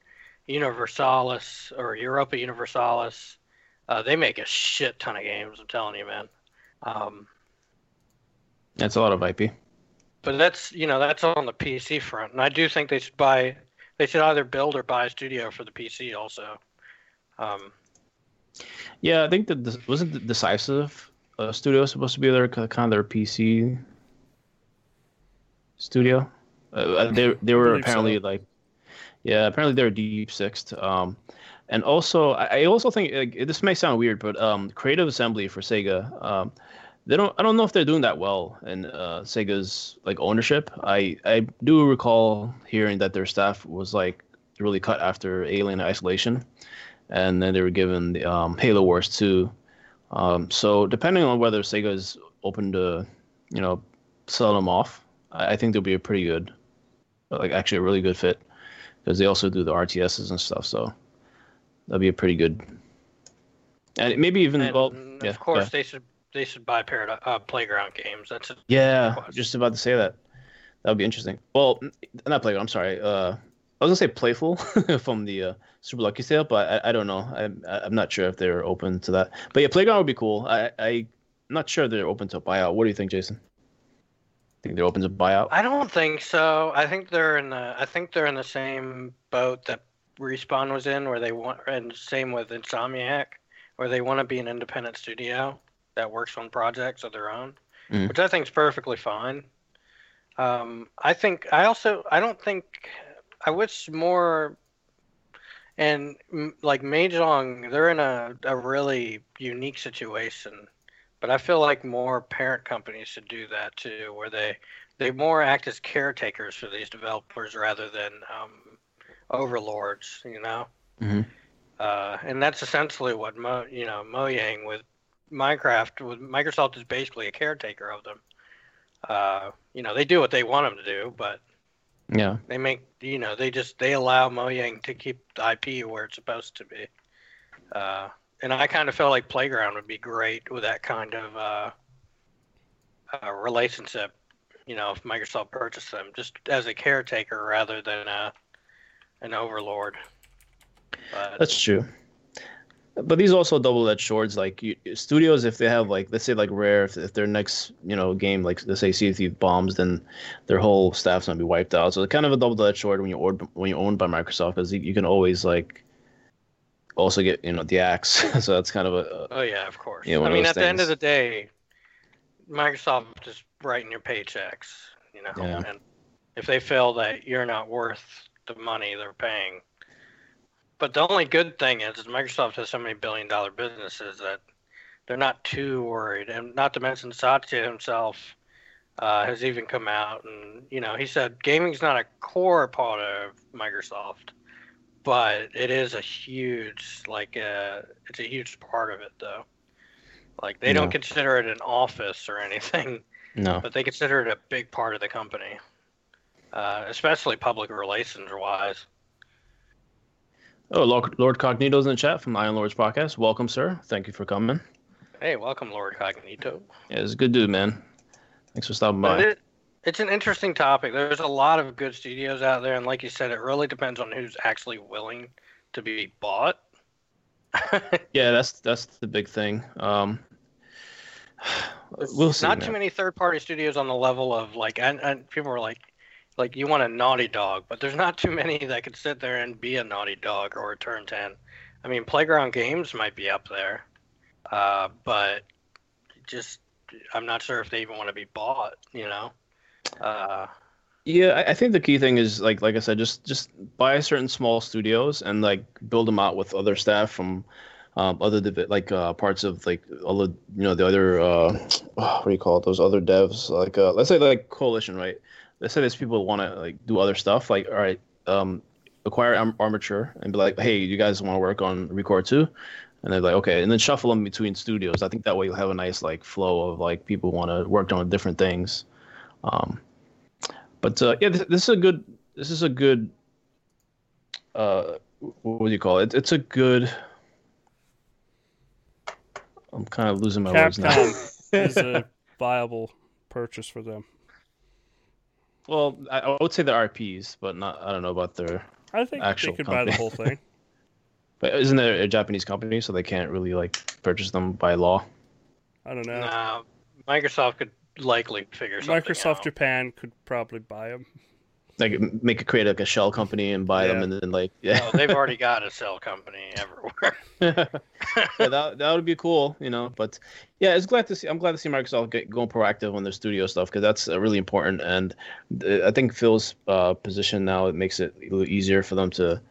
[SPEAKER 2] Universalis or Europa Universalis. Uh, they make a shit ton of games. I'm telling you, man. Um,
[SPEAKER 3] that's a lot of IP.
[SPEAKER 2] but that's you know that's on the PC front, and I do think they should buy. They should either build or buy a studio for the PC also. Um,
[SPEAKER 3] Yeah, I think that this wasn't the Decisive uh, Studio supposed to be their kind of their PC studio. Uh, they they were apparently
[SPEAKER 1] so.
[SPEAKER 3] like, yeah, apparently they're deep sixth. Um, and also I also think like, this may sound weird, but um, Creative Assembly for Sega, um, they don't. I don't know if they're doing that well in uh, Sega's like ownership. I I do recall hearing that their staff was like really cut after Alien Isolation, and then they were given the um, Halo Wars 2. Um, so depending on whether Sega is open to, you know, sell them off, I, I think they'll be a pretty good, like actually a really good fit, because they also do the RTSs and stuff. So that'd be a pretty good, and maybe even
[SPEAKER 2] And
[SPEAKER 3] well,
[SPEAKER 2] mm,
[SPEAKER 3] yeah,
[SPEAKER 2] of course,
[SPEAKER 3] yeah.
[SPEAKER 2] they should they should buy Parad- uh, Playground Games. That's a,
[SPEAKER 3] Yeah, just about to say that. That would be interesting. Well, not playground. I'm sorry. Uh, I was gonna say playful [LAUGHS] from the uh, Super Lucky's Tale, but I, I don't know. I'm I'm not sure if they're open to that. But yeah, playground would be cool. I I'm not sure they're open to buyout. What do you think, Jason? Think they're open to buyout?
[SPEAKER 2] I don't think so. I think they're in the I think they're in the same boat that Respawn was in, where they want, and same with Insomniac, where they want to be an independent studio that works on projects of their own,
[SPEAKER 3] Mhm.
[SPEAKER 2] which I think is perfectly fine. Um, I think I also I don't think I wish more. And mm, like Mojang, they're in a, a really unique situation, but I feel like more parent companies should do that too, where they they more act as caretakers for these developers rather than um, overlords, you know.
[SPEAKER 3] Mhm.
[SPEAKER 2] Uh, and that's essentially what Mo, you know, Mojang with Minecraft with Microsoft is basically a caretaker of them. Uh, you know, they do what they want them to do, but
[SPEAKER 3] Yeah.
[SPEAKER 2] they make you know they just they allow Mojang to keep the IP where it's supposed to be. Uh, and I kind of felt like Playground would be great with that kind of uh, uh, relationship. You know, if Microsoft purchased them, just as a caretaker rather than a, an overlord. But
[SPEAKER 3] That's true. But these also double-edged swords. Like you, studios, if they have like, let's say like Rare, if, if their next you know game, like let's say Sea Thieves bombs, then their whole staff's gonna be wiped out. So it's kind of a double-edged sword when you're owned, when you're owned by Microsoft, because you, you can always like also get you know the axe. [LAUGHS] so that's kind of a
[SPEAKER 2] oh yeah, of course.
[SPEAKER 3] Yeah, one
[SPEAKER 2] I mean, at the end of the day, Microsoft is writing your paychecks. You know,
[SPEAKER 3] Yeah.
[SPEAKER 2] and if they feel that you're not worth the money they're paying. But the only good thing is, is Microsoft has so many billion dollar businesses that they're not too worried. And not to mention Satya himself uh, has even come out and, you know, he said gaming's not a core part of Microsoft, but it is a huge, like, uh, it's a huge part of it, though. Like, they don't consider it an office or anything,
[SPEAKER 3] no.
[SPEAKER 2] but they consider it a big part of the company, uh, especially public relations wise.
[SPEAKER 3] Oh, Lord, Lord Cognito's in the chat from Iron Lords podcast. Welcome, sir. Thank you for coming.
[SPEAKER 2] Hey, welcome, Lord Cognito.
[SPEAKER 3] Yeah, it's a good dude, man. Thanks for stopping by.
[SPEAKER 2] it, it's an interesting topic. There's a lot of good studios out there, and like you said, it really depends on who's actually willing to be bought. [LAUGHS]
[SPEAKER 3] Yeah, that's that's the big thing. Um, [SIGHS] we'll see.
[SPEAKER 2] Not
[SPEAKER 3] man.
[SPEAKER 2] too many third-party studios on the level of like, and, and people were like, like you want a Naughty Dog, but there's not too many that could sit there and be a Naughty Dog or a Turn Ten. I mean, Playground Games might be up there, uh, but just I'm not sure if they even want to be bought. You know. Uh,
[SPEAKER 3] Yeah, I, think the key thing is like like I said, just just buy certain small studios and like build them out with other staff from um, other divi- like uh, parts of like all the you know the other uh, [SIGHS] what do you call it? Those other devs like uh, let's say like coalition, right? Let's say there's people want to like do other stuff. Like all right, um, acquire Arm- Armature and be like, hey, you guys want to work on ReCore too? And they're like, okay, and then shuffle them between studios. I think that way you'll have a nice like flow of like people want to work on different things. Um, but uh, yeah, this, this is a good. This is a good. Uh, what would you call it? It's a good. I'm kind of losing my words now.
[SPEAKER 1] Capcom [LAUGHS] is a viable purchase for them.
[SPEAKER 3] Well, I, I would say the RPs, but not. I don't know about their.
[SPEAKER 1] I think
[SPEAKER 3] Actual
[SPEAKER 1] they could buy the whole thing. [LAUGHS]
[SPEAKER 3] But isn't there a Japanese company, so they can't really like purchase them by law?
[SPEAKER 1] I don't know.
[SPEAKER 2] nah, Microsoft could likely figure something
[SPEAKER 1] Microsoft
[SPEAKER 2] out.
[SPEAKER 1] Japan could probably buy them.
[SPEAKER 3] Like make it create like a shell company and buy them, and then like yeah.
[SPEAKER 2] Oh, they've already [LAUGHS] got a cell company everywhere.
[SPEAKER 3] yeah, that that would be cool, you know. But yeah, it's glad to see. I'm glad to see Microsoft get, going proactive on their studio stuff because that's uh, really important. And uh, I think Phil's uh, position now it makes it a little easier for them to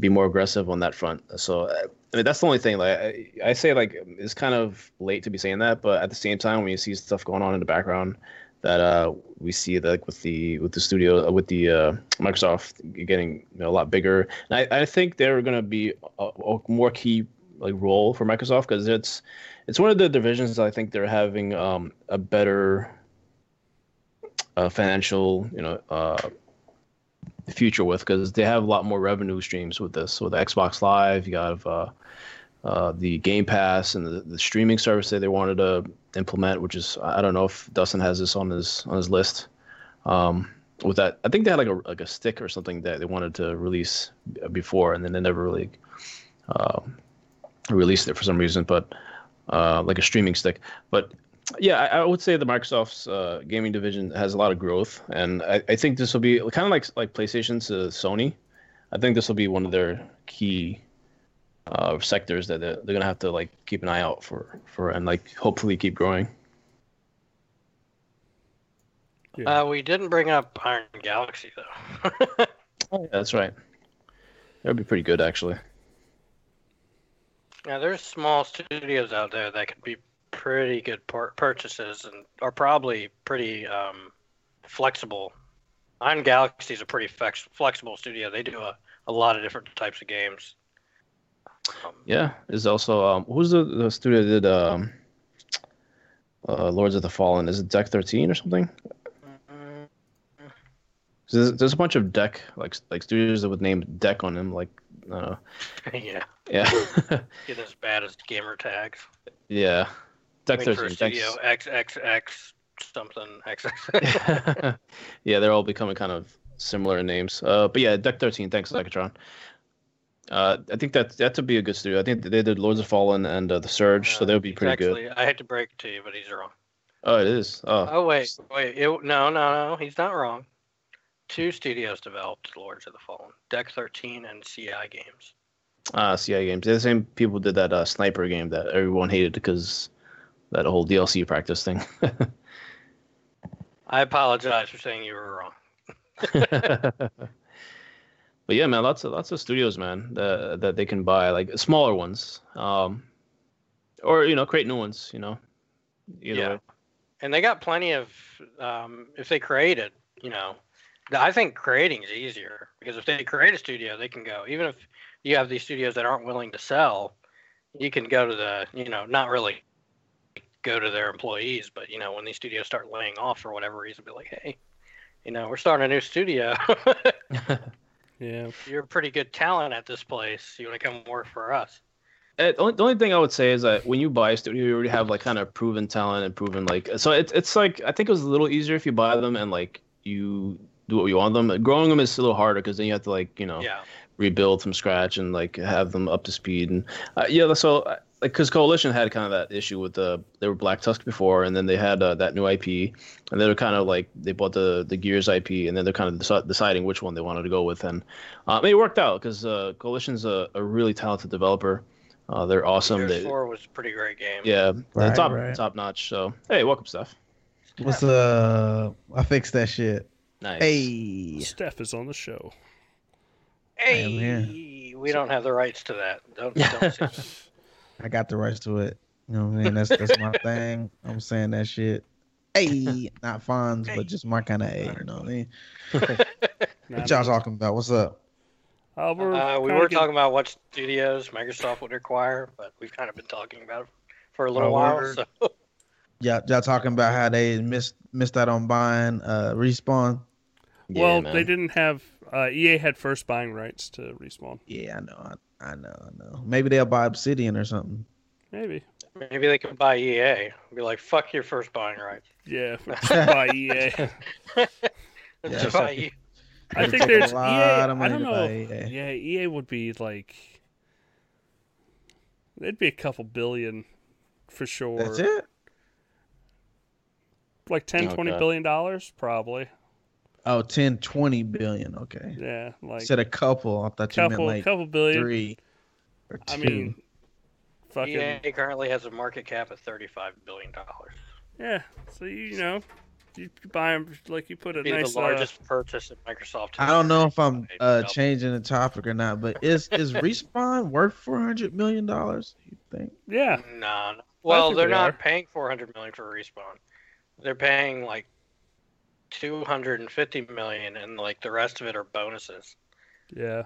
[SPEAKER 3] be more aggressive on that front. So uh, I mean, that's the only thing. Like I, I say, like it's kind of late to be saying that, but at the same time, when you see stuff going on in the background, that uh, we see like, with the with the studio uh, with the uh, Microsoft getting you know, a lot bigger. And I, I think they're going to be a, a, more key like role for Microsoft because it's it's one of the divisions I think they're having um, a better uh, financial you know uh, future with because they have a lot more revenue streams with this with Xbox Live. You got uh, uh, the Game Pass and the, the streaming service that they wanted to implement, which is I don't know if Dustin has this on his on his list. Um, with that, I think they had like a like a stick or something that they wanted to release before, and then they never really uh, released it for some reason. But uh, like a streaming stick. But yeah, I, I would say the Microsoft's uh, gaming division has a lot of growth, and I, I think this will be kind of like like PlayStation to Sony. I think this will be one of their key uh, sectors that they're, they're gonna have to like keep an eye out for for and like hopefully keep growing.
[SPEAKER 2] Yeah. Uh, we didn't bring up Iron Galaxy though. [LAUGHS]
[SPEAKER 3] oh, yeah, that's right. That would be pretty good actually.
[SPEAKER 2] Yeah, there's small studios out there that could be pretty good pur- purchases and are probably pretty um, flexible. Iron Galaxy is a pretty flex- flexible studio. They do a, a lot of different types of games.
[SPEAKER 3] Um, yeah, is also um, who's the, the studio that did um, uh, Lords of the Fallen? Is it Deck 13 or something? Mm-hmm. There's, there's a bunch of deck like like studios that would name deck on them like uh, [LAUGHS]
[SPEAKER 2] yeah
[SPEAKER 3] yeah [LAUGHS]
[SPEAKER 2] get as bad as gamer tags
[SPEAKER 3] yeah deck 13
[SPEAKER 2] studio xxx something
[SPEAKER 3] xx [LAUGHS] yeah they're all becoming kind of similar names uh but yeah deck 13 thanks Zycatron. Uh, I think that that would be a good studio. I think they did Lords of Fallen and uh, the Surge, so they would be pretty
[SPEAKER 2] actually,
[SPEAKER 3] good.
[SPEAKER 2] I had to break it to you, but he's wrong.
[SPEAKER 3] Oh, it is. Oh,
[SPEAKER 2] oh wait, wait. It, no, no, no. He's not wrong. Two studios developed Lords of the Fallen: Deck 13 and CI Games.
[SPEAKER 3] Ah, CI Games. They're the same people did that uh, sniper game that everyone hated because that whole DLC practice thing. [LAUGHS]
[SPEAKER 2] I apologize for saying you were wrong. [LAUGHS]
[SPEAKER 3] but yeah, man, lots of lots of studios, man, that that they can buy, like smaller ones, um, or you know, create new ones. You know,
[SPEAKER 2] Either yeah. Way. And they got plenty of um, if they create it, you know, I think creating is easier because if they create a studio, they can go. Even if you have these studios that aren't willing to sell, you can go to the, you know, not really go to their employees, but you know, when these studios start laying off for whatever reason, be like, hey, you know, we're starting a new studio. [LAUGHS]
[SPEAKER 1] Yeah.
[SPEAKER 2] You're a pretty good talent at this place. You want to come work for us.
[SPEAKER 3] Uh, the only, the only thing I would say is that when you buy a studio, you already have like kind of proven talent and proven like. So it's it's like I think it was a little easier if you buy them and like you do what you want them. Growing them is a little harder because then you have to like you know
[SPEAKER 2] yeah.
[SPEAKER 3] rebuild from scratch and like have them up to speed and uh, yeah. So like because Coalition had kind of that issue with the they were Black Tusk before, and then they had uh, that new IP, and they were kind of like they bought the the Gears IP, and then they're kind of deci- deciding which one they wanted to go with, and uh, I mean, it worked out because uh, Coalition's a, a really talented developer. Uh, they're awesome.
[SPEAKER 2] Gears
[SPEAKER 3] they,
[SPEAKER 2] Four was a pretty great game.
[SPEAKER 3] Yeah, right, top right. top notch. So hey, welcome, Steph.
[SPEAKER 4] What's uh? I fixed that shit.
[SPEAKER 3] Nice.
[SPEAKER 4] Hey,
[SPEAKER 1] Steph is on the show.
[SPEAKER 2] Hey, we don't have the rights to that. Don't, don't [LAUGHS]
[SPEAKER 4] I got the rights to it. You know what I mean? That's that's my [LAUGHS] thing. I'm saying that shit. Hey, not Fonz, hey. but just my kind of A. You know what I mean? [LAUGHS] what y'all talking about? What's up?
[SPEAKER 2] Uh, we're uh, we were get... talking about what studios Microsoft would require, but we've kind of been talking about it for a little oh, while. So. [LAUGHS]
[SPEAKER 4] Yeah, y'all talking about how they missed missed out on buying uh, respawn.
[SPEAKER 1] Well, yeah, they didn't have uh, EA had first buying rights to respawn.
[SPEAKER 4] Yeah, I know. I know, I know. Maybe they'll buy Obsidian or something.
[SPEAKER 1] Maybe.
[SPEAKER 2] Maybe they can buy EA. Be like, fuck your first buying rights.
[SPEAKER 1] Yeah, [LAUGHS] buy EA. [LAUGHS]
[SPEAKER 2] yeah, [LAUGHS] buy EA.
[SPEAKER 1] I think there's EA. I don't know. EA. Yeah, EA would be like. It'd be a couple billion for sure.
[SPEAKER 4] That's it?
[SPEAKER 1] Like 10, oh, 20 God. billion dollars, probably.
[SPEAKER 4] Oh, 10, 20 billion. Okay.
[SPEAKER 1] Yeah, like
[SPEAKER 4] said a couple. I thought couple, you meant like
[SPEAKER 1] couple billion.
[SPEAKER 4] Three. Or two.
[SPEAKER 1] I mean, fucking
[SPEAKER 2] EA currently has a market cap of thirty-five billion dollars.
[SPEAKER 1] yeah. So you, you know, you, you buy them like you put a
[SPEAKER 2] Be
[SPEAKER 1] nice.
[SPEAKER 2] the
[SPEAKER 1] uh,
[SPEAKER 2] largest purchase in Microsoft.
[SPEAKER 4] I don't know if I'm uh, changing the topic or not, but is is [LAUGHS] respawn worth four hundred million dollars? You think?
[SPEAKER 1] yeah,
[SPEAKER 2] No, no. Well, they're
[SPEAKER 1] they
[SPEAKER 2] not
[SPEAKER 1] are.
[SPEAKER 2] paying four hundred million for respawn. They're paying like two hundred and fifty million, and like the rest of it are bonuses.
[SPEAKER 1] yeah.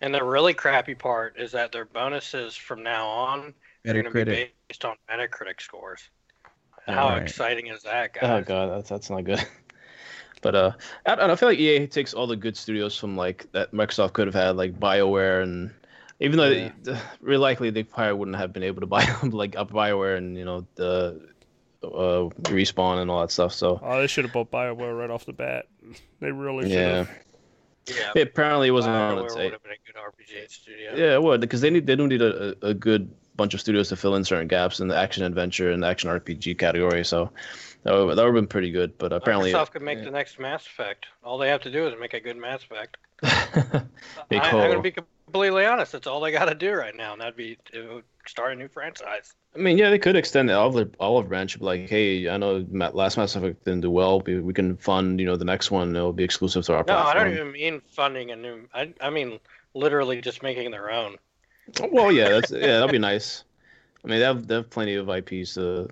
[SPEAKER 2] And the really crappy part is that their bonuses from now on are going to be based on Metacritic scores.
[SPEAKER 4] Yeah,
[SPEAKER 2] How
[SPEAKER 4] right.
[SPEAKER 2] exciting is that, guys?
[SPEAKER 3] Oh god, that's that's not good. [LAUGHS] But uh, I, I don't- know. I feel like EA takes all the good studios from like that Microsoft could have had, like Bioware, and even though
[SPEAKER 1] Yeah.
[SPEAKER 3] they, [SIGHS] really likely they probably wouldn't have been able to buy them [LAUGHS] like up Bioware and you know the uh, respawn and all that stuff. So
[SPEAKER 1] Oh, they should have bought Bioware right off the bat. [LAUGHS] They really should
[SPEAKER 3] yeah,
[SPEAKER 1] have.
[SPEAKER 2] Yeah,
[SPEAKER 3] it apparently wasn't on
[SPEAKER 2] Bioware
[SPEAKER 3] its
[SPEAKER 2] would have been a good RPG studio.
[SPEAKER 3] Yeah, it would because they need they do need a, a a good bunch of studios to fill in certain gaps in the action adventure and the action RPG category. So that would, that would have been pretty good. But apparently,
[SPEAKER 2] Microsoft could make
[SPEAKER 3] yeah.
[SPEAKER 2] the next Mass Effect. All they have to do is make a good Mass Effect. [LAUGHS] I, I'm going to be completely honest. That's all they got to do right now, and that'd be to start a new franchise.
[SPEAKER 3] I mean, yeah, they could extend the olive olive branch. Like, hey, I know last Mass Effect didn't do well. but We can fund, you know, the next one. It'll be exclusive to our
[SPEAKER 2] No, I don't even mean funding a new. I, I mean literally just making their own.
[SPEAKER 3] Well, yeah, that's yeah, that'd be nice. I mean, they have they have plenty of IPs to,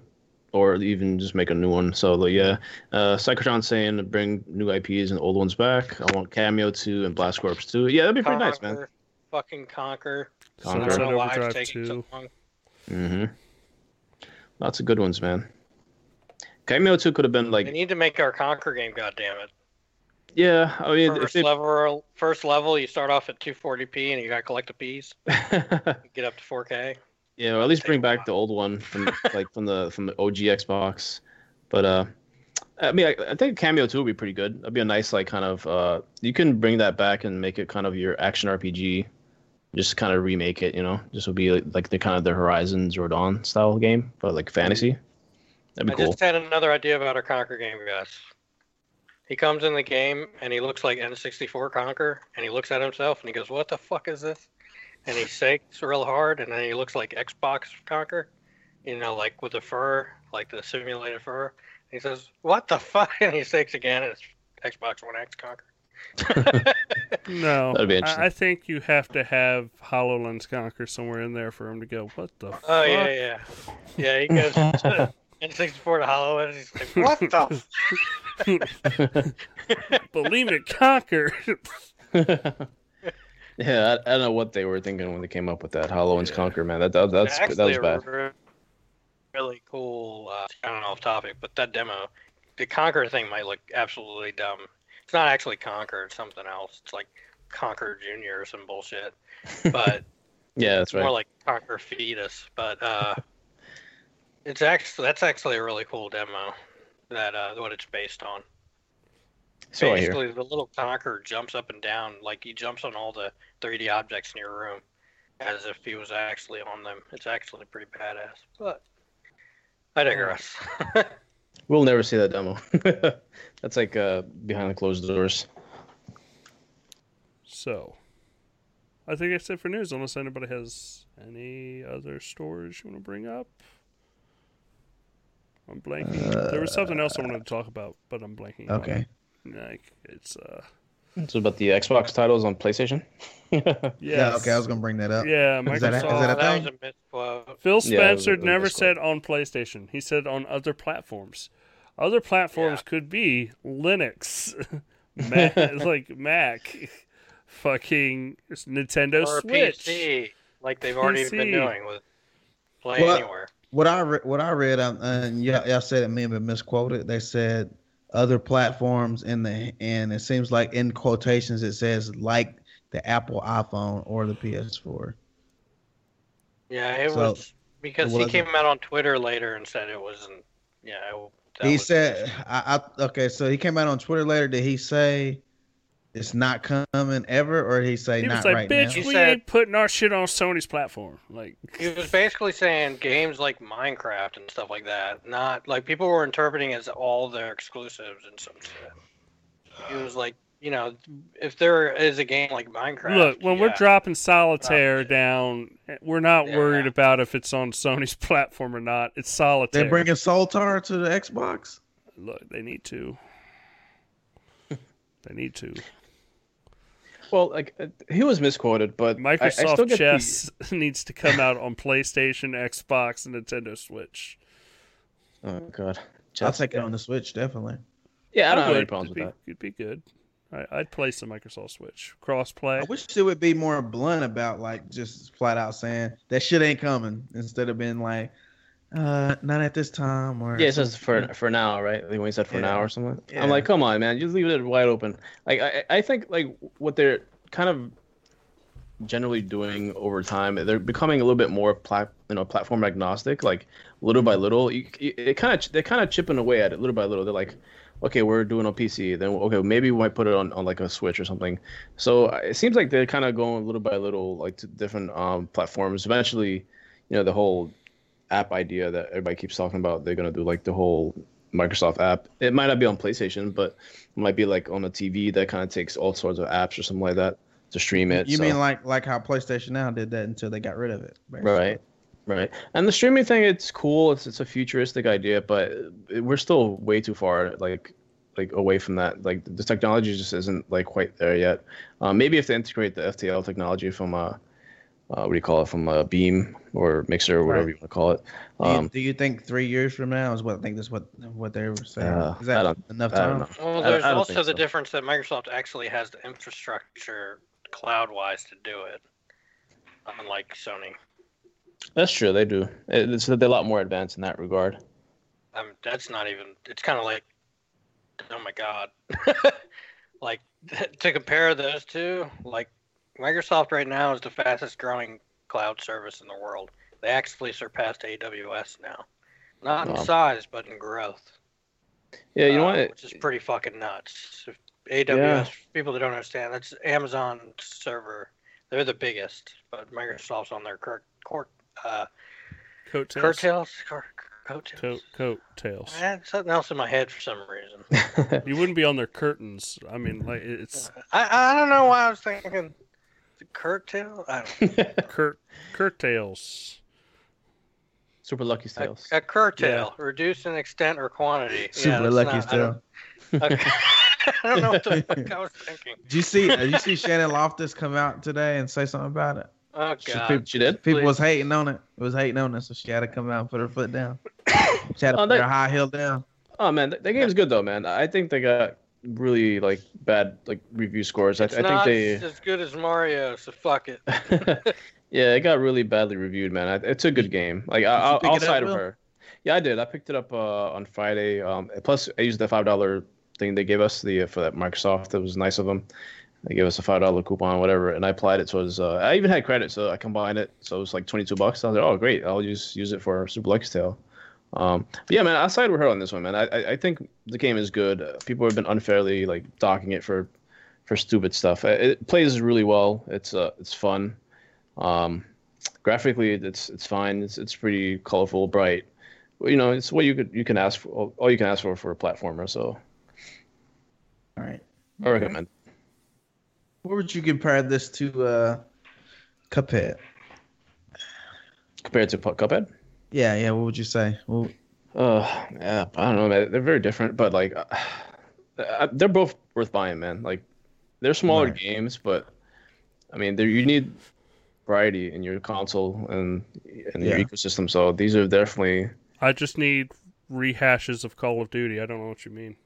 [SPEAKER 3] or even just make a new one. So like, yeah, uh, Psychotron saying to bring new IPs and old ones back. I want Kameo two and Blast Corps two. Yeah, that'd be pretty nice, man.
[SPEAKER 2] Conker, Fucking Conker.
[SPEAKER 3] Conker.
[SPEAKER 2] I don't
[SPEAKER 1] Sunset
[SPEAKER 2] why it's
[SPEAKER 1] Overdrive
[SPEAKER 2] taking so long.
[SPEAKER 3] Mm-hmm. Lots of good ones, man. Kameo two could have been
[SPEAKER 2] They
[SPEAKER 3] like,
[SPEAKER 2] need to make our Conker game. God damn it!
[SPEAKER 3] yeah. I mean, if
[SPEAKER 2] First
[SPEAKER 3] they,
[SPEAKER 2] level, first level, you start off at 240p, and you got to collect the P's. [LAUGHS] Get up to 4K.
[SPEAKER 3] yeah, or at least bring back the old one from [LAUGHS] like from the from the OG Xbox. But uh, I mean, I, I think Kameo two would be pretty good. That'd be a nice like kind of uh, you can bring that back and make it kind of your action RPG. Just kind of remake it, you know. Just would be like, like the kind of the Horizon Zero Dawn style game, but like fantasy. Mm-hmm. That'd
[SPEAKER 2] I
[SPEAKER 3] cool.
[SPEAKER 2] just had another idea about our Conker game, guys. He comes in the game and he looks like N64 Conker, and he looks at himself and he goes, "What the fuck is this?" And he shakes real hard, and then he looks like Xbox Conker, you know, like with the fur, like the simulated fur. he says, "What the fuck?" [LAUGHS] And he shakes again, and it's Xbox One X Conker.
[SPEAKER 1] No,
[SPEAKER 3] That'd be
[SPEAKER 1] I,
[SPEAKER 3] interesting.
[SPEAKER 1] I think you have to have Hololens Conker somewhere in there for him to go. What the?
[SPEAKER 2] Oh
[SPEAKER 1] fuck?
[SPEAKER 2] yeah, yeah, yeah. He goes [LAUGHS] to N64 to HoloLens. He's like, "What the?" [LAUGHS]
[SPEAKER 1] Believe it, Conker. [LAUGHS]
[SPEAKER 3] yeah, I, I don't know what they were thinking when they came up with that HoloLens
[SPEAKER 1] Yeah.
[SPEAKER 3] Conker, man. That, that that's that was bad.
[SPEAKER 2] re- really cool. Uh, kind of off topic, but that demo, the Conker thing might look absolutely dumb. It's not actually Conker; it's something else. It's like Conker Junior or some bullshit. [LAUGHS] But
[SPEAKER 3] Yeah, that's
[SPEAKER 2] it's more like Conker Fetus. But uh, it's actually that's actually a really cool demo. That uh, what it's based on.
[SPEAKER 3] So
[SPEAKER 2] Basically, the little Conker jumps up and down, like he jumps on all the 3D objects in your room, as if he was actually on them. It's actually pretty badass. But I digress. [LAUGHS]
[SPEAKER 3] We'll never see that demo. [LAUGHS] that's like uh, behind the closed doors.
[SPEAKER 1] So, I think that's it for news. Unless anybody has any other stories you want to bring up. I'm blanking. there was something else I wanted to talk about, but I'm blanking.
[SPEAKER 4] Okay.
[SPEAKER 1] it. Like it's uh.
[SPEAKER 3] So about the Xbox titles on PlayStation. [LAUGHS]
[SPEAKER 1] Yes.
[SPEAKER 4] Yeah. Okay. I was gonna bring that up.
[SPEAKER 1] Yeah,
[SPEAKER 4] Is that a- is that a
[SPEAKER 2] that was
[SPEAKER 4] thing?
[SPEAKER 2] a misquote.
[SPEAKER 1] Phil
[SPEAKER 3] Yeah, a-
[SPEAKER 1] Spencer
[SPEAKER 3] it a
[SPEAKER 1] never
[SPEAKER 3] misquote.
[SPEAKER 1] said on PlayStation. He said on other platforms. Other platforms could be Linux, [LAUGHS] Mac, [LAUGHS] like Mac, fucking Nintendo
[SPEAKER 2] Or
[SPEAKER 1] Switch.
[SPEAKER 2] PC, like they've already
[SPEAKER 1] PC.
[SPEAKER 2] been doing with Play
[SPEAKER 4] Well,
[SPEAKER 2] Anywhere.
[SPEAKER 4] What I re- what I read, um, and yeah, y'all said it may have been misquoted. They said other platforms in the and it seems like in quotations it says like the Apple iPhone or the PS4.
[SPEAKER 2] Yeah, it
[SPEAKER 4] So,
[SPEAKER 2] was because
[SPEAKER 4] it
[SPEAKER 2] he came out on Twitter later and said it wasn't. Yeah, it, that
[SPEAKER 4] he said, I, I okay, so he came out on Twitter later. Did he say it's not coming ever, or did he say
[SPEAKER 1] He
[SPEAKER 4] not
[SPEAKER 1] was like,
[SPEAKER 4] right
[SPEAKER 1] "Bitch,
[SPEAKER 4] now?
[SPEAKER 2] He
[SPEAKER 1] we
[SPEAKER 2] said-
[SPEAKER 1] ain't putting our shit on Sony's platform." Like,
[SPEAKER 2] He was basically saying games like Minecraft and stuff like that. Not like people were interpreting as all their exclusives and some shit. He was like you know, if there is a game like Minecraft,
[SPEAKER 1] Look, when we're dropping solitaire
[SPEAKER 2] Probably.
[SPEAKER 1] down, we're not
[SPEAKER 2] Yeah.
[SPEAKER 1] worried about if it's on [LAUGHS] Sony's platform or not. It's solitaire.
[SPEAKER 4] They're bringing solitaire to the Xbox.
[SPEAKER 1] Look, they need to. [LAUGHS] they need to.
[SPEAKER 3] Well, like uh, he was misquoted, but I- I,
[SPEAKER 1] Microsoft
[SPEAKER 3] still get the-
[SPEAKER 1] Chess [LAUGHS] needs to come out on PlayStation, Xbox, and Nintendo Switch.
[SPEAKER 3] Oh god.
[SPEAKER 4] I'll take it on the Switch definitely.
[SPEAKER 3] Yeah, I don't have any problems
[SPEAKER 1] it'd
[SPEAKER 3] with
[SPEAKER 1] be, It'd be good. I, I'd play some Microsoft Switch crossplay.
[SPEAKER 4] I wish it would be more blunt about like just flat out saying that shit ain't coming instead of being like, uh, not at this time or
[SPEAKER 3] that. Yeah, it says for for now, right? Like when he said for
[SPEAKER 4] Yeah.
[SPEAKER 3] now or something.
[SPEAKER 4] Yeah.
[SPEAKER 3] I'm like, come on, man, just leave it wide open. Like I, I think like what they're kind of generally doing over time, they're becoming a little bit more plat, you know, platform agnostic. Like little by little, you, it kind of they're kind of chipping away at it little by little. They're like, okay, we're doing on PC, then okay, maybe we might put it on, on like a Switch or something. So uh, it seems like they're kind of going little by little, like to different um platforms. Eventually, you know, the whole app idea that everybody keeps talking about, they're gonna do like the whole Microsoft app. It might not be on PlayStation, but it might be like on a TV that kind of takes all sorts of apps or something like that to stream it.
[SPEAKER 4] You
[SPEAKER 3] so-
[SPEAKER 4] mean like like how PlayStation Now did that until they got rid of it? basically.
[SPEAKER 3] Right. Right. And the streaming thing, it's cool. It's it's a futuristic idea, but we're still way too far, like like away from that. Like the technology just isn't like quite there yet. Um, maybe if they integrate the FTL technology from uh, uh what do you call it from uh, Beam or Mixer or whatever
[SPEAKER 4] Right.
[SPEAKER 3] you want to call it.
[SPEAKER 4] Do you,
[SPEAKER 3] Um,
[SPEAKER 4] do you think three years from now is what I think that's what what they were saying?
[SPEAKER 3] Uh,
[SPEAKER 4] is that enough time?
[SPEAKER 2] Well, there's also
[SPEAKER 3] think
[SPEAKER 2] the
[SPEAKER 3] so.
[SPEAKER 2] difference that Microsoft actually has the infrastructure cloud-wise to do it, unlike Sony.
[SPEAKER 3] That's true. They do. It's they're a lot more advanced in that regard.
[SPEAKER 2] Mean, that's not even. It's kind of like, oh my god, [LAUGHS] like [LAUGHS] to compare those two. Like Microsoft right now is the fastest growing cloud service in the world. They actually surpassed AWS now, not in
[SPEAKER 3] Wow.
[SPEAKER 2] size but in growth.
[SPEAKER 3] Yeah, you know
[SPEAKER 2] uh,
[SPEAKER 3] what?
[SPEAKER 2] Which is pretty fucking nuts. If AWS people that don't understand that's Amazon server. They're the biggest, but Microsoft's on their cur- court uh,
[SPEAKER 1] Coattails.
[SPEAKER 2] curtails, cur- coattails.
[SPEAKER 1] Coat, coat tails.
[SPEAKER 2] I had something else in my head for some reason. [LAUGHS]
[SPEAKER 1] You wouldn't be on their curtains. I mean, like it's
[SPEAKER 2] I, I don't know why I was thinking the curtail. I don't [LAUGHS]
[SPEAKER 1] curt curtails.
[SPEAKER 3] Super Lucky
[SPEAKER 2] a, a curtail, reduce in extent or quantity.
[SPEAKER 4] Super
[SPEAKER 2] yeah, that's
[SPEAKER 4] lucky
[SPEAKER 2] not- I
[SPEAKER 4] still. [LAUGHS]
[SPEAKER 2] okay. [LAUGHS] I don't know what the fuck I was thinking.
[SPEAKER 4] Did you see? Did you see Shannon Loftis come out today and say something about it?
[SPEAKER 2] Oh
[SPEAKER 4] She-
[SPEAKER 2] god.
[SPEAKER 4] people,
[SPEAKER 3] She did?
[SPEAKER 4] people
[SPEAKER 2] Please.
[SPEAKER 4] was hating on it. It was hating on it, so she had to come out and put her foot down. She had to
[SPEAKER 3] Oh,
[SPEAKER 4] put
[SPEAKER 3] they-
[SPEAKER 4] her high heel down.
[SPEAKER 3] Oh man, that, that game's good though, man. I think they got really like bad like review scores. I, I think they
[SPEAKER 2] as good as Mario, so fuck it. [LAUGHS]
[SPEAKER 3] yeah, it got really badly reviewed, man. I- It's a good game. Like I,
[SPEAKER 4] Did you
[SPEAKER 3] I'll,
[SPEAKER 4] pick up,
[SPEAKER 3] of
[SPEAKER 4] Will?
[SPEAKER 3] her. Yeah, I did. I picked it up uh, on Friday. Um, plus, I used the five dollar thing they gave us the for that Microsoft. It was nice of them. They gave us a five dollar coupon, whatever, and I applied it. So it was, uh, I even had credit, so I combined it. So it was like twenty two bucks. I was like, oh great, I'll just use it for Super Lucky Tale. Um, but yeah, man, I side with her on this one, man. I, I, think the game is good. Uh, people have been unfairly like docking it for for stupid stuff. It, it plays really well. It's uh, it's fun. Um, graphically, it's it's fine. It's it's pretty colorful, bright. You know, it's what you could you can ask for. All you can ask for for a platformer. So
[SPEAKER 4] All right.
[SPEAKER 3] I recommend.
[SPEAKER 4] What would you compare this to uh Cuphead?
[SPEAKER 3] Compared to Pu- Cuphead,
[SPEAKER 4] Yeah, yeah. What would you say? Well,
[SPEAKER 3] uh, yeah, I don't know, man. They're very different, but like, uh, uh, they're both worth buying, man. Like, they're smaller
[SPEAKER 4] Right.
[SPEAKER 3] games, but I mean, there you need variety in your console and and your
[SPEAKER 4] Yeah.
[SPEAKER 3] ecosystem. So these are definitely
[SPEAKER 1] I just need rehashes of Call of Duty. I don't know what you mean.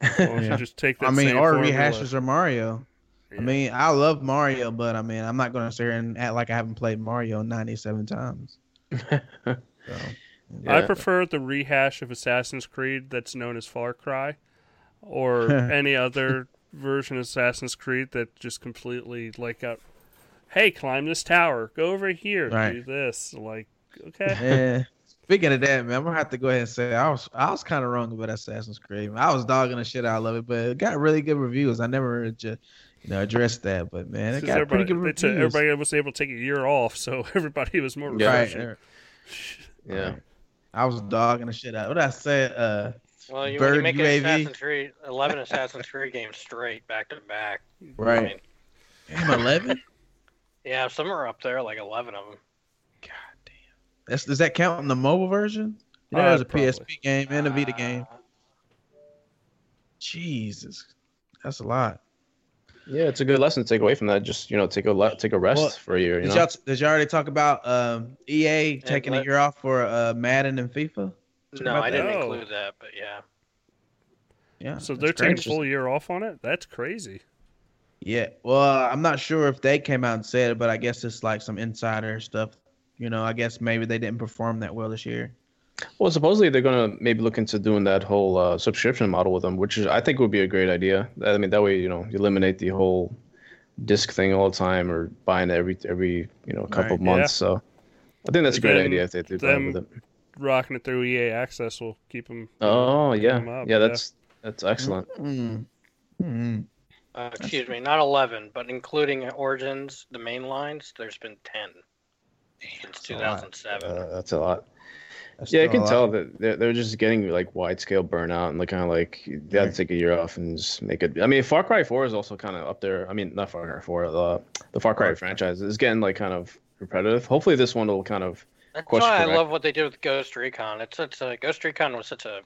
[SPEAKER 1] Why
[SPEAKER 4] Yeah.
[SPEAKER 1] just take that
[SPEAKER 4] I mean,
[SPEAKER 1] same
[SPEAKER 4] or
[SPEAKER 1] formula?
[SPEAKER 4] rehashes or Mario.
[SPEAKER 1] Yeah.
[SPEAKER 4] I mean, I love Mario, but I mean, I'm not gonna sit here and act like I haven't played Mario 97 times. [LAUGHS] So,
[SPEAKER 1] I prefer the rehash of Assassin's Creed that's known as Far Cry, or [LAUGHS] any other version of Assassin's Creed that just completely like out. Hey, climb this tower. Go over here.
[SPEAKER 4] Right.
[SPEAKER 1] Do this. Like, okay.
[SPEAKER 4] Yeah. Speaking of that, man, I'm gonna have to go ahead and say I was I was kind of wrong about Assassin's Creed. I was dogging the shit out of it, but it got really good reviews. I never just you know addressed that, but man, it got pretty
[SPEAKER 1] everybody,
[SPEAKER 4] good
[SPEAKER 1] they took-
[SPEAKER 4] reviews.
[SPEAKER 1] everybody was able to take a year off, so [LAUGHS] everybody was more
[SPEAKER 3] Yeah.
[SPEAKER 4] right.
[SPEAKER 1] refreshing.
[SPEAKER 4] there.
[SPEAKER 3] yeah.
[SPEAKER 4] I was dogging the shit out. What did I said, uh,
[SPEAKER 2] Well, you, when you make
[SPEAKER 4] UAV.
[SPEAKER 2] Assassin's Creed, 11 Assassin's Creed games straight back to back. I
[SPEAKER 4] Right.
[SPEAKER 2] mean,
[SPEAKER 4] Damn, eleven. [LAUGHS]
[SPEAKER 2] yeah, some are up there, like 11 of them.
[SPEAKER 4] God damn. That's does that count in the mobile version? Yeah,
[SPEAKER 1] Uh,
[SPEAKER 4] there's a
[SPEAKER 1] probably.
[SPEAKER 4] PSP game and a Vita game. Jesus, that's a lot.
[SPEAKER 3] Yeah, it's a good lesson to take away from that. Just you know, take a le- take a rest
[SPEAKER 4] Well,
[SPEAKER 3] for a year. You
[SPEAKER 4] Did
[SPEAKER 3] know?
[SPEAKER 4] y'all did y'all already talk about um, EA taking a year off for uh, Madden and FIFA? Talk
[SPEAKER 2] No, I didn't
[SPEAKER 1] Oh.
[SPEAKER 2] include that, but yeah.
[SPEAKER 4] Yeah.
[SPEAKER 1] So they're taking a full year off on it. That's crazy.
[SPEAKER 4] Yeah. Well, uh, I'm not sure if they came out and said it, but I guess it's like some insider stuff. You know, I guess maybe they didn't perform that well this year.
[SPEAKER 3] Well, supposedly they're gonna maybe look into doing that whole uh, subscription model with them, which is I think would be a great idea. I mean, that way you know you eliminate the whole disc thing all the time or buying every every you know couple of
[SPEAKER 4] Right,
[SPEAKER 3] months. So I think that's a great
[SPEAKER 1] Then
[SPEAKER 3] idea if they do that
[SPEAKER 1] them-
[SPEAKER 3] with it.
[SPEAKER 1] Rocking it through EA Access will keep them.
[SPEAKER 3] Oh yeah,
[SPEAKER 1] them up,
[SPEAKER 3] yeah,
[SPEAKER 1] yeah.
[SPEAKER 3] that's that's excellent.
[SPEAKER 4] Mm. Mm.
[SPEAKER 2] Uh, excuse me, not 11, but including Origins, the main lines, there's been 10 since
[SPEAKER 4] that's a lot.
[SPEAKER 2] 2007.
[SPEAKER 3] Uh, that's a lot.
[SPEAKER 4] That's
[SPEAKER 3] Yeah, I can tell that they're, they're just getting like wide scale burnout and like kind of like they had
[SPEAKER 4] Right.
[SPEAKER 3] to take a year off and just make it. I mean, Far Cry Four is also kind of up there. I mean, not Far Cry Four, the the Far Cry franchise is getting like kind of repetitive. Hopefully, this one will kind of
[SPEAKER 2] That's why I
[SPEAKER 3] correct.
[SPEAKER 2] love what they did with Ghost Recon. It's such a Ghost Recon was such a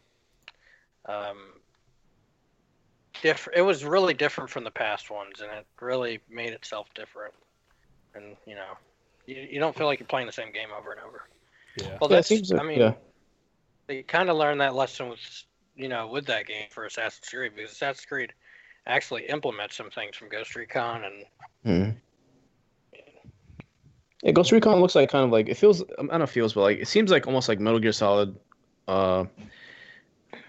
[SPEAKER 2] um different. It was really different from the past ones, and it really made itself different. And you know, you, you don't feel like you're playing the same game over and over.
[SPEAKER 1] Yeah.
[SPEAKER 2] Well,
[SPEAKER 3] Yeah, it seems
[SPEAKER 2] I mean,
[SPEAKER 3] yeah.
[SPEAKER 2] they kind of learned that lesson with you know with that game for Assassin's Creed because Assassin's Creed actually implements some things from Ghost Recon and
[SPEAKER 3] Hmm. Yeah, Ghost Recon looks like kind of like it feels. I don't know, feels, but like it seems like almost like Metal Gear Solid, uh,